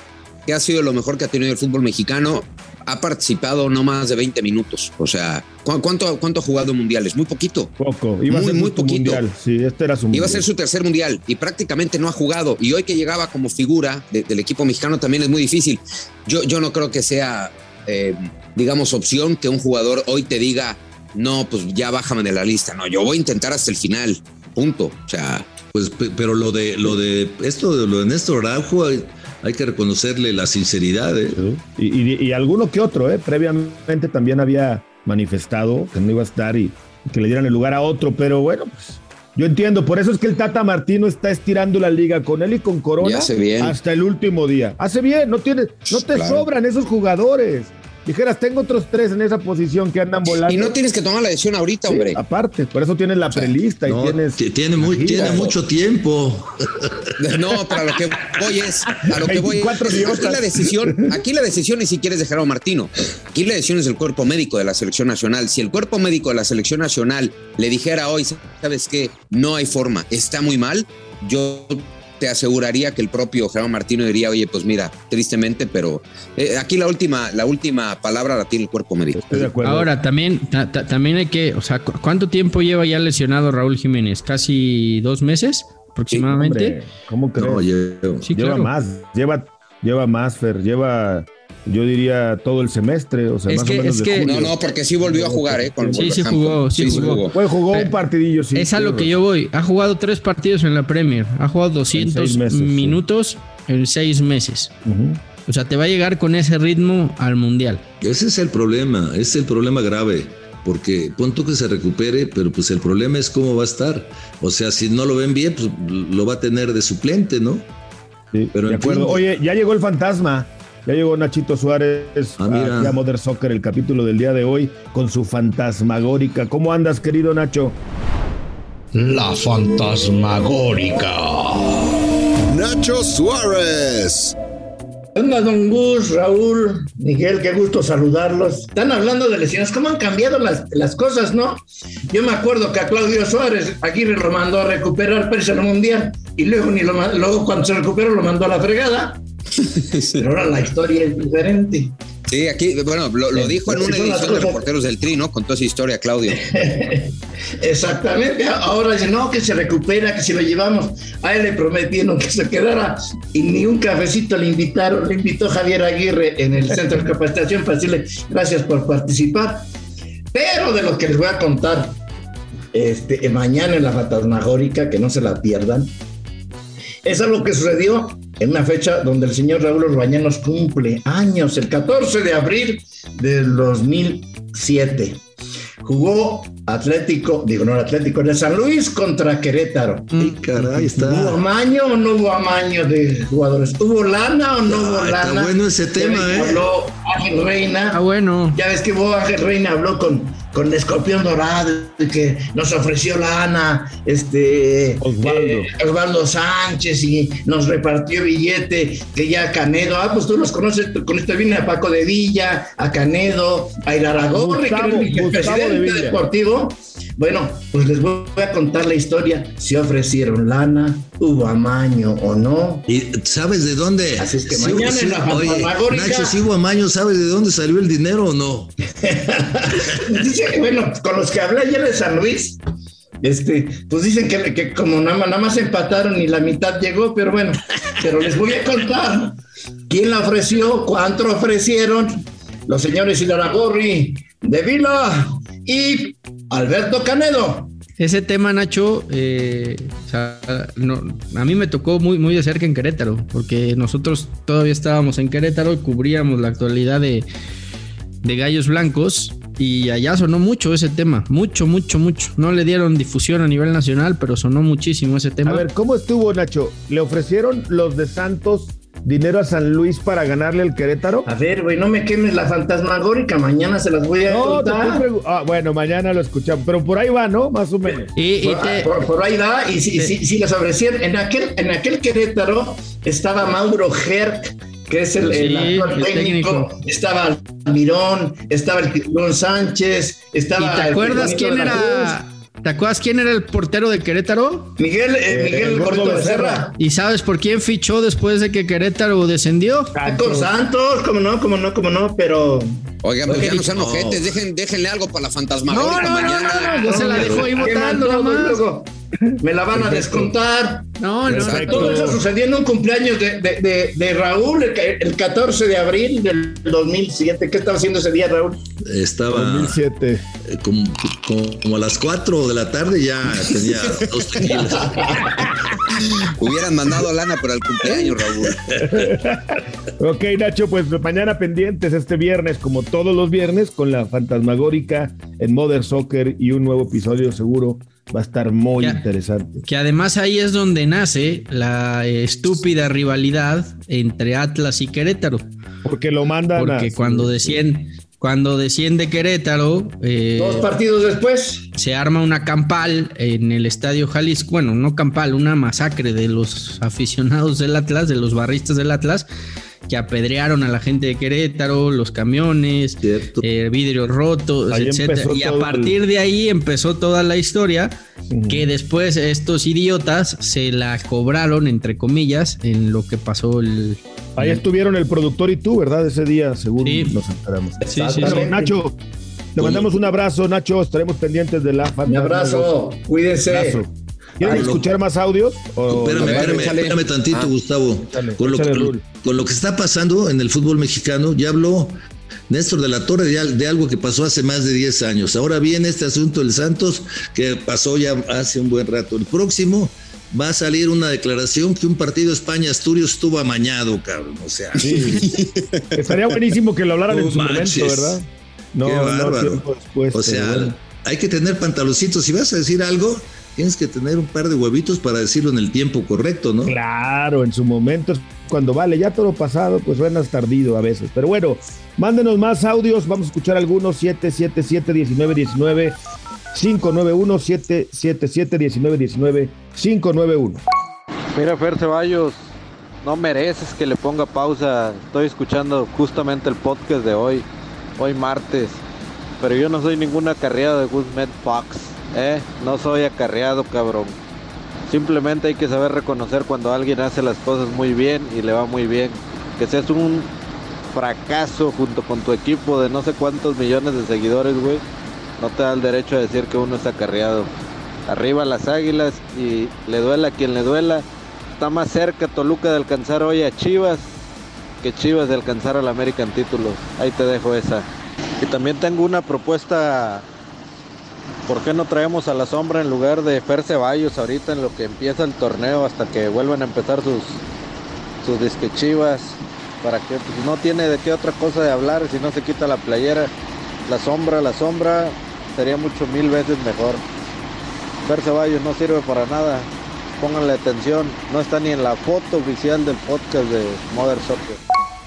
que ha sido lo mejor que ha tenido el fútbol mexicano, ha participado no más de 20 minutos. O sea, ¿cu- ¿cuánto, cuánto ha jugado en mundiales? Muy poquito. Poco. Iba a muy, ser muy su poquito. mundial. Sí, este era su Iba mundial. a ser su tercer mundial y prácticamente no ha jugado. Y hoy que llegaba como figura de- del equipo mexicano también es muy difícil. Yo, yo no creo que sea, eh, digamos, opción que un jugador hoy te diga, no, pues ya bájame de la lista. No, yo voy a intentar hasta el final. Punto. O sea, Pues, pe- pero lo de lo de esto de lo de Néstor Araujo hay, hay que reconocerle la sinceridad. ¿eh? Y, y- y alguno que otro, ¿eh? Previamente también había manifestado que no iba a estar y, que le dieran el lugar a otro, pero bueno, pues yo entiendo, por eso es que el Tata Martino está estirando la liga con él y con Y Corona hace bien. hasta el último día. Hace bien, no tiene, no te Claro. sobran esos jugadores. Dijeras, tengo otros tres en esa posición que andan volando. y no tienes que tomar la decisión ahorita, Sí, hombre. aparte, por eso tienes la prelista y No, tienes. ti- tiene, muy, la gira. tiene mucho tiempo. *laughs* No, pero a lo que voy es, a lo que voy es, 24 *laughs* aquí la decisión, aquí la decisión ni siquiera es de Gerardo Martino. Aquí la decisión es del cuerpo médico de la selección nacional. Si el cuerpo médico de la selección nacional le dijera hoy, sabes qué, no hay forma, está muy mal, yo te aseguraría que el propio Gerardo Martino diría, oye, pues mira, tristemente, pero eh, aquí la última, la última palabra la tiene el cuerpo médico. Estoy de acuerdo. Ahora, también, ta- ta- también hay que, o sea, ¿cu- ¿cuánto tiempo lleva ya lesionado Raúl Jiménez? ¿Casi dos meses aproximadamente? Hombre, ¿Cómo crees? No, yo- Sí, lleva claro. más, lleva, lleva más, Fer, lleva, yo diría, todo el semestre, o sea, Es más que- o menos es de que- julio. No, no, porque sí volvió a jugar, ¿eh? Con Sí, sí jugó, sí jugó. Pues jugó Pero- un partidillo, sí. es a sí, lo que yo voy. Ha jugado tres partidos en la Premier. Ha jugado 200 seis meses, sí. minutos en seis meses. O sea, te va a llegar con ese ritmo al Mundial. Ese es el problema, ese es el problema grave. Porque pon tú que se recupere, pero pues el problema es cómo va a estar. O sea, si no lo ven bien, pues lo va a tener de suplente, ¿no? Sí, Pero de acuerdo. fin. Oye, ya llegó el fantasma. Ya llegó Nachito Suárez Ah, a Mother Soccer, el capítulo del día de hoy, con su fantasmagórica. ¿Cómo andas, querido Nacho? La fantasmagórica. Nacho Suárez. Hola, don Gus, Raúl, Miguel, qué gusto saludarlos. Están hablando de lesiones, ¿cómo han cambiado las, las cosas, no? Yo me acuerdo que a Claudio Suárez Aguirre lo mandó a recuperar para irse al Mundial y luego, ni lo, luego cuando se recuperó lo mandó a la fregada. *laughs* Pero ahora la historia es diferente. Sí, aquí, bueno, lo, lo dijo en una edición de. Reporteros del Tri, ¿no? Con toda esa historia, Claudio. *laughs* Exactamente, ahora dice, no, que se recupera, que si lo llevamos, a él le prometieron que se quedara y ni un cafecito le invitaron, le invitó Javier Aguirre en el centro de capacitación para decirle gracias por participar. Pero de lo que les voy a contar este, mañana en la Fantasmagórica, que no se la pierdan, es algo que sucedió en una fecha donde el señor Raúl Orbañanos cumple años, el 14 de abril del 2007. Jugó Atlético, digo no Atlético, de San Luis contra Querétaro. Y caray, ¿Hubo está. amaño o no hubo amaño de jugadores? ¿Hubo lana o no hubo Ah, está lana? bueno ese tema, ¿eh? Habló Ángel Reina. Ah, bueno. Ya ves que hubo Ángel Reina habló con, con Escorpión Dorado que nos ofreció lana, este Osvaldo. eh, Osvaldo Sánchez y nos repartió billete, que ya Canedo, ah, pues tú los conoces, con esto viene a Paco de Villa, a Canedo, a Iraragorri, que el Gustavo de deportivo. Bueno, pues les voy a contar la historia, si ofrecieron lana, hubo amaño o no. ¿Y sabes de dónde? Así es que mañana en la oye, Nacho, si hubo amaño, ¿sabes de dónde salió el dinero o no? *laughs* Dice que, bueno, con los que hablé ayer de San Luis, este, pues dicen que, que como nada más, nada más empataron y la mitad llegó, pero bueno, pero les voy a contar quién la ofreció, cuánto ofrecieron, los señores Gorri de Vila y Alberto Canedo. Ese tema, Nacho, eh, no, a mí me tocó muy, muy de cerca en Querétaro, porque nosotros todavía estábamos en Querétaro y cubríamos la actualidad de, de Gallos Blancos y allá sonó mucho ese tema, mucho, mucho, mucho. No le dieron difusión a nivel nacional, pero sonó muchísimo ese tema. A ver, ¿cómo estuvo, Nacho? ¿Le ofrecieron los de Santos dinero a San Luis para ganarle al Querétaro? A ver, güey, no me quemes la fantasmagórica, mañana se las voy a No, contar. ah, bueno, mañana lo escuchamos, pero por ahí va, ¿no? Más o menos. Y, y Por, te- por- por ahí va, y si, si, si les ofrecieron, en aquel, en aquel Querétaro estaba Mauro Herc, que es el, el Sí, actual el técnico, técnico. estaba Mirón, estaba el Tirón Sánchez, estaba. ¿Y te acuerdas quién era? ¿Te acuerdas quién era el portero de Querétaro? Miguel, eh, Miguel el Gordo Becerra. Becerra. ¿Y sabes por quién fichó después de que Querétaro descendió? Con Santos, como no, como no, como no, pero. Oigan, pues ya no sean no. ojetes, dejen, déjenle algo para la No, fantasmagórica no, no, mañana. no, no, ya se la dejó ahí ¿Qué votando nomás. Me la van a descontar. No, no, Perfecto. Todo eso sucedió en un cumpleaños de, de- de- de Raúl el, el 14 de abril del 2007. ¿Qué estaba haciendo ese día, Raúl? Estaba 2007. eh, como, como- como a las 4 de la tarde ya tenía dos tequilas. *laughs* Hubieran mandado lana para el cumpleaños, Raúl. Ok, Nacho, pues mañana pendientes este viernes, como todos los viernes, con la fantasmagórica en Mother Soccer y un nuevo episodio seguro. Va a estar muy interesante. Que además ahí es donde nace la estúpida rivalidad entre Atlas y Querétaro. Porque lo mandan a. Porque cuando desciende, cuando desciende Querétaro, eh, Dos partidos después. se arma una campal en el Estadio Jalisco. Bueno, no campal, una masacre de los aficionados del Atlas, de los barristas del Atlas, que apedrearon a la gente de Querétaro, los camiones, eh, vidrios rotos, Ahí etcétera. empezó Y a partir de ahí empezó toda la historia que después estos idiotas se la cobraron, entre comillas, en lo que pasó el... Ahí estuvieron el productor y tú, ¿verdad? Ese día, según Sí. nos enteramos. Sí, sí, Claro, sí. Nacho, te mandamos un abrazo, Nacho. Estaremos pendientes de la Un fantasmagórica. abrazo. Cuídense. Abrazo. ¿Quieren Ay, escuchar más audios? O- Espérame, espérame, espérame tantito, Ah. Gustavo. Échale, con, lo, échale, con lo- Rul. con lo que está pasando en el fútbol mexicano, ya habló Néstor de la Torre de, de algo que pasó hace más de 10 años. Ahora viene este asunto del Santos, que pasó ya hace un buen rato. El próximo va a salir una declaración que un partido España-Asturias estuvo amañado, cabrón. O sea, *laughs* Estaría buenísimo que lo hablaran No en su manches. momento, ¿verdad? No, Qué no tiempo después. o sea, bueno. hay que tener pantaloncitos. Si vas a decir algo, tienes que tener un par de huevitos para decirlo en el tiempo correcto, ¿no? Claro, en su momento cuando vale, ya todo lo pasado, pues suenas tardido a veces. Pero bueno, mándenos más audios, vamos a escuchar algunos 777-1919, 591-777-1919, 591. Mira, Fer Ceballos, no mereces que le ponga pausa. Estoy escuchando justamente el podcast de hoy, hoy martes. Pero yo no soy ningún acarreado de Guzmán Fox, ¿eh? No soy acarreado, cabrón. Simplemente hay que saber reconocer cuando alguien hace las cosas muy bien y le va muy bien. Que seas un fracaso junto con tu equipo de no sé cuántos millones de seguidores, güey. No te da el derecho a decir que uno está acarreado. Arriba las águilas y le duela a quien le duela. Está más cerca Toluca de alcanzar hoy a Chivas que Chivas de alcanzar al América en títulos. Ahí te dejo esa. Y también tengo una propuesta. ¿Por qué no traemos a la sombra en lugar de Fer Ceballos ahorita en lo que empieza el torneo hasta que vuelvan a empezar sus, sus disque Chivas? Para que pues, no tiene de qué otra cosa de hablar si no se quita la playera. La sombra, la sombra sería mucho mil veces mejor. Fer Ceballos no sirve para nada. Pónganle atención. No está ni en la foto oficial del podcast de Mother Soccer.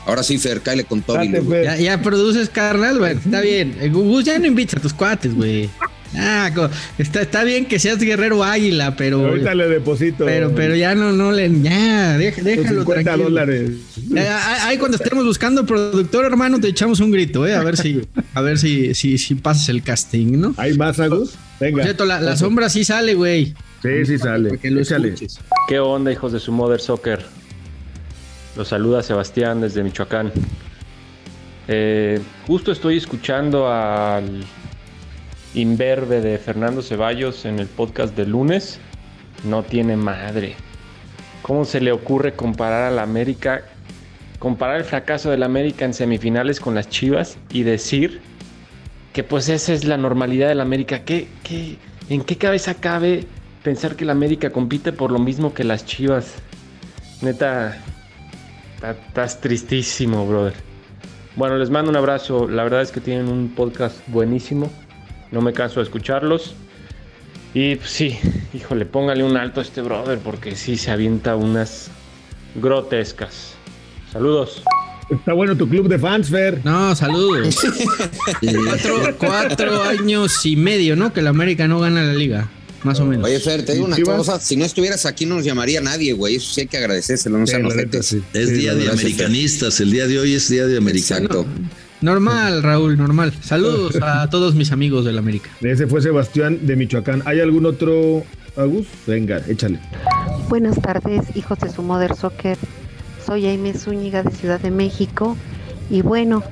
Ahora sí, Fer, cáele con Fer. Ya, ya produces carnal, güey. Está bien. Eh, Gus ya no invitas a tus cuates, güey. Ah, está, está bien que seas guerrero águila, pero. Ahorita le deposito. Pero, pero ya no, no le. Ya, déjalo 50 tranquilo. dólares. Eh, ahí cuando estemos buscando productor, hermano, te echamos un grito, eh. A ver si, a ver si, si, si pasas el casting, ¿no? ¿Hay más, Agus? Por Venga. cierto, la, la sombra sí sale, güey. Sí, sí sale. Que lo. ¿Qué onda, hijos de su Mother Soccer? Los saluda Sebastián desde Michoacán. Eh, justo estoy escuchando al imberbe de Fernando Ceballos en el podcast de lunes. No tiene madre. ¿Cómo se le ocurre comparar a la América comparar el fracaso del América en semifinales con las Chivas y decir que pues esa es la normalidad del América. ¿Qué, qué, en qué cabeza cabe pensar que el América compite por lo mismo que las Chivas? Neta, estás tristísimo, brother. Bueno, les mando un abrazo. La verdad es que tienen un podcast buenísimo. No me canso de escucharlos. Y pues, sí, híjole, póngale un alto a este brother porque sí se avienta unas grotescas. Saludos. Está bueno tu club de fans, Fer. No, saludos. *laughs* cuatro, cuatro años y medio, ¿no? Que el América no gana la liga. Más o menos. Oye, Fer, te digo una cosa. Si no estuvieras aquí, no nos llamaría nadie, güey. Eso sí hay que agradecérselo, no sean ojetes. Es día de americanistas. El día de hoy es día de americano. Normal, Raúl, normal. Saludos a *laughs* todos mis amigos del América. Ese fue Sebastián de Michoacán. ¿Hay algún otro, Agus? Venga, échale. Buenas tardes, hijos de su Mother Soccer. Soy Jaime Zúñiga de Ciudad de México. Y bueno,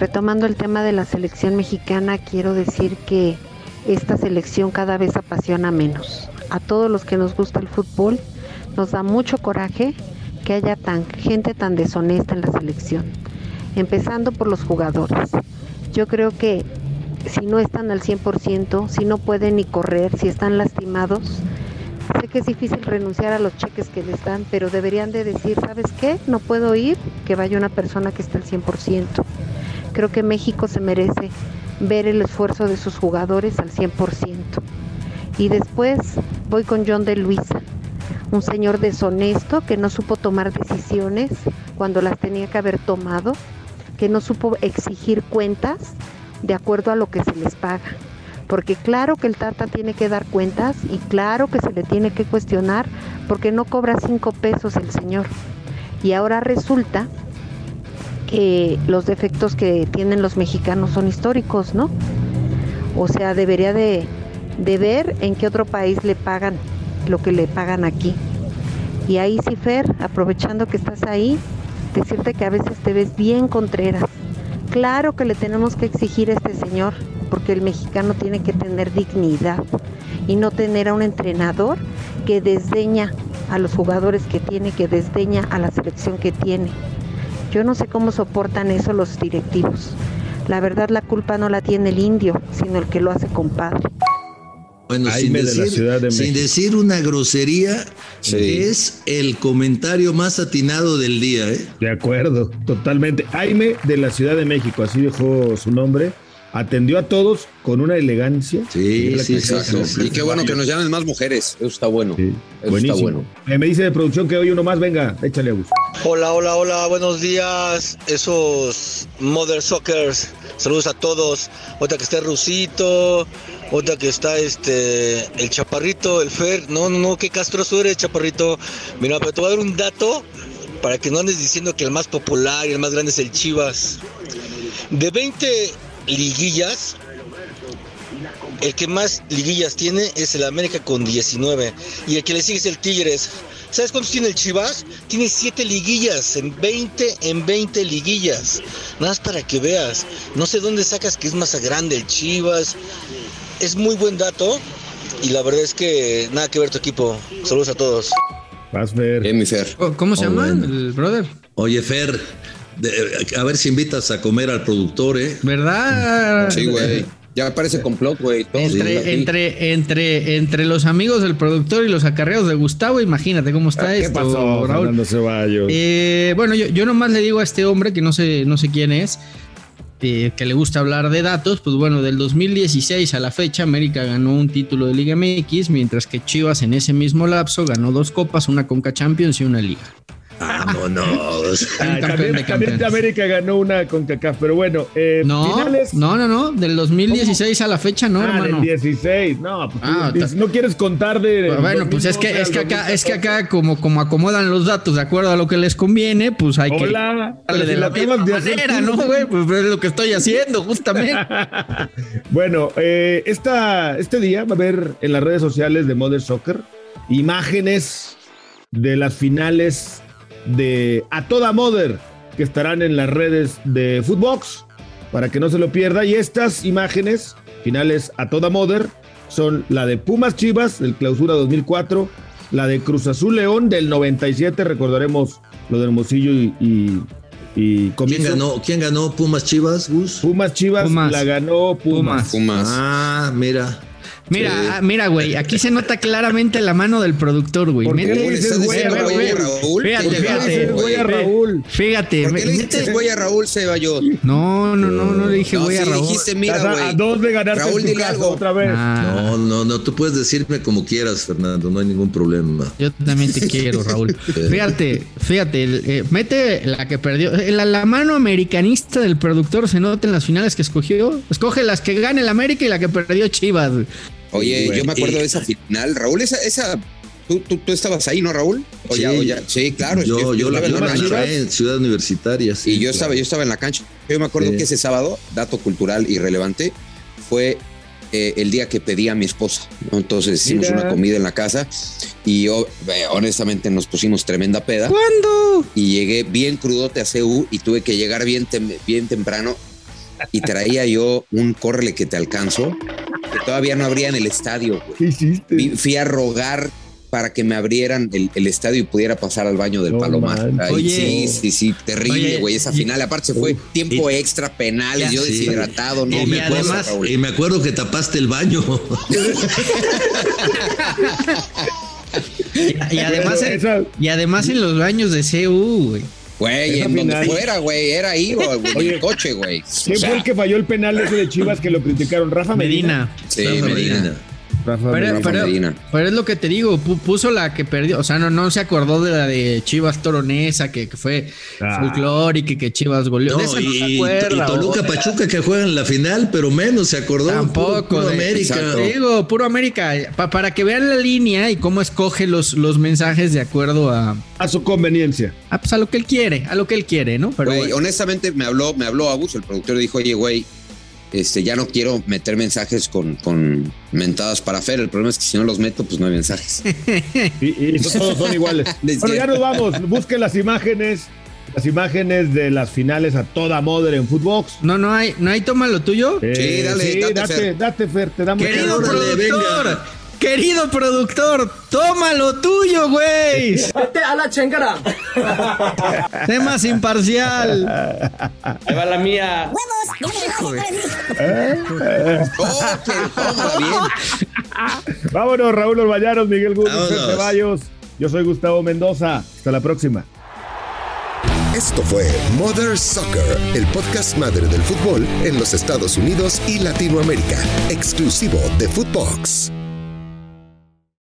retomando el tema de la selección mexicana, quiero decir que esta selección cada vez apasiona menos. A todos los que nos gusta el fútbol, nos da mucho coraje que haya tan, gente tan deshonesta en la selección. Empezando por los jugadores. Yo creo que si no están al 100%, si no pueden ni correr, si están lastimados, Sé que es difícil renunciar a los cheques que les dan, pero deberían de decir, ¿sabes qué? No puedo ir, que vaya una persona que esté al 100%. Creo que México se merece ver el esfuerzo de sus jugadores al 100%. Y después voy con John de Luisa, un señor deshonesto que no supo tomar decisiones cuando las tenía que haber tomado, que no supo exigir cuentas de acuerdo a lo que se les paga porque claro que el Tata tiene que dar cuentas y claro que se le tiene que cuestionar porque no cobra cinco pesos el señor. Y ahora resulta que los defectos que tienen los mexicanos son históricos, ¿no? O sea, debería de, de ver en qué otro país le pagan lo que le pagan aquí. Y ahí sí, Fer, aprovechando que estás ahí, decirte que a veces te ves bien contreras. Claro que le tenemos que exigir a este señor porque el mexicano tiene que tener dignidad y no tener a un entrenador que desdeña a los jugadores que tiene, que desdeña a la selección que tiene. Yo no sé cómo soportan eso los directivos. La verdad la culpa no la tiene el indio, sino el que lo hace compadre. Bueno, sin decir, sin decir, una grosería, es el comentario más atinado del día. ¿eh? De acuerdo, totalmente. Jaime de la Ciudad de México, así dejó su nombre atendió a todos con una elegancia. Sí, sí, sí, Y qué bueno que nos llamen más mujeres. Eso está bueno. Eso está bueno. Eh, me dice de producción que hoy uno más. Venga, échale a Hola, hola, hola. Buenos días. Esos Mother Sockers. Saludos a todos. Otra que está Rusito. Otra que está este el Chaparrito, el Fer. No, no, no, qué castroso eres, Chaparrito. Mira, pero te voy a dar un dato para que no andes diciendo que el más popular y el más grande es el Chivas. De 20 liguillas, el que más liguillas tiene es el América con 19 y el que le sigue es el Tigres. ¿Sabes cuántos tiene el Chivas? Tiene 7 liguillas, en 20, en 20 liguillas. Nada más para que veas. No sé dónde sacas que es más grande el Chivas. Es muy buen dato y la verdad es que nada que ver tu equipo. Saludos a todos. Vas ver. Fer. ¿Cómo se llama el brother? Oye, Fer, a ver si invitas a comer al productor, ¿eh? ¿Verdad? Sí, güey. Ya parece complot, güey. Entre, entre, entre, entre los amigos del productor y los acarreos de Gustavo, imagínate cómo está ¿Qué esto, pasó, Raúl. Fernando Ceballos? Eh, bueno, yo, yo nomás le digo a este hombre que no sé, no sé quién es, eh, que le gusta hablar de datos, pues bueno, del 2016 a la fecha, América ganó un título de Liga MX, mientras que Chivas en ese mismo lapso ganó dos copas, una Conca Champions y una Liga. Vámonos. *laughs* También, también América ganó una con CACAF, pero bueno, eh, No, finales. no, no, no, del 2016 a la fecha, no, ah, hermano. del 16. No, pues, Ah, no quieres contar de. Bueno, pues es que, es que acá, es que acá como, como acomodan los datos de acuerdo a lo que les conviene, pues hay que Hola, pero darle de la misma manera. ¿no, güey? Pues es lo que estoy haciendo, justamente. *laughs* Bueno, eh, esta, este día va a haber en las redes sociales de Mother Soccer imágenes de las finales de A Toda Mother que estarán en las redes de Footbox para que no se lo pierda. Y estas imágenes finales A Toda Mother son la de Pumas Chivas del Clausura 2004, la de Cruz Azul León del 97, recordaremos lo de Hermosillo y, y Y ¿Quién ganó? ¿Quién ganó? ¿Pumas Chivas, Gus? Pumas Chivas Pumas. la ganó Pumas. Pumas. Ah, mira. Mira, ah, mira, güey, aquí se nota claramente la mano del productor, güey. ¿Por qué Mete- le dices güey a Fíjate, Raúl? fíjate? Fíjate, ¿Por qué le fíjate. dices güey a Raúl? Fíjate, ¿Por qué le mete- dices güey a Raúl Ceballos? No, no, no, no le dije No, güey a sí Raúl. dijiste, mira, a- güey. a dos de ganarte Raúl, en tu dile casa algo. otra vez. Ah, No, no, no, tú puedes decirme como quieras, Fernando, no hay ningún problema. Yo también te quiero, Raúl. *laughs* Fíjate, fíjate, eh, mete la que perdió. eh, La, la mano americanista del productor se nota en las finales que escogió. Escoge las que gana el América y la que perdió Chivas. Oye, yo me acuerdo y- de esa final. Raúl, esa, esa ¿tú, tú, tú estabas ahí, ¿no, Raúl? O Sí. ya, o ya. Sí, claro. Yo, yo, la, estaba en yo la cancha. en Ciudad Universitaria. sí, Y yo claro. estaba, yo estaba en la cancha. Yo me acuerdo Sí. que ese sábado, dato cultural irrelevante, fue eh, el día que pedí a mi esposa. Entonces hicimos Mira. una comida en la casa y oh, eh, honestamente nos pusimos tremenda peda. ¿Cuándo? Y llegué bien crudote a CU y tuve que llegar bien, tem- bien temprano y traía yo un córrele que te alcanzo que todavía no abría en el estadio. güey. ¿Qué hiciste? Fui a rogar para que me abrieran el, el estadio y pudiera pasar al baño del No Palomar. manches. Ay, Oye. sí, sí, sí, terrible, güey, esa y- final. Aparte se fue tiempo y- extra, penales, yo Sí. deshidratado, no y, me me acuerdo, además- y me acuerdo que tapaste el baño. *laughs* Y, y además, Pero en, esa- y además en los baños de CU, güey. Güey, en donde final- fuera, güey, era ahí, güey, el coche, güey. ¿Quién O sea, fue el que falló el penal ese de Chivas que lo criticaron? Rafa Medina. Medina. Sí, Rafa Medina. Medina. Rafa Pero, Medina. pero- Medina. pero es lo que te digo, pu- puso la que perdió, o sea, no, no se acordó de la de Chivas Toronesa, que, que fue Ah. folclórica y que Chivas goleó. No, no se y, y acuerda, Toluca o- Pachuca que juegan la final, pero menos se acordó. Tampoco. Puro de- América. Exacto. Digo, puro América. Pa- para que vean la línea y cómo escoge los, los mensajes de acuerdo a, A su conveniencia. a, pues, a lo que él quiere, a lo que él quiere, ¿no? Pero Güey, bueno. honestamente me habló, me habló Agus, el productor, y dijo, oye, güey, este, ya no quiero meter mensajes con, con mentadas para Fer. El problema es que si no los meto, pues no hay mensajes. *laughs* Y, y todos son iguales. *laughs* Es Bueno, ya nos vamos. Busquen las imágenes. Las imágenes de las finales a toda madre en Footbox. no, no hay, no hay toma lo tuyo. Sí, dale, sí, date, date, Fer. date, Fer, te damos Querido productor, venga. Querido productor, toma lo tuyo, güey. Vete a la chingada. Sé más imparcial. Ahí va la mía. Oh, bien. *laughs* Vámonos, Raúl Orbañanos, Miguel Vámonos. Ceballos. Yo soy Gustavo Mendoza. Hasta la próxima. Esto fue Mother Soccer, el podcast madre del fútbol en los Estados Unidos y Latinoamérica, exclusivo de Footbox.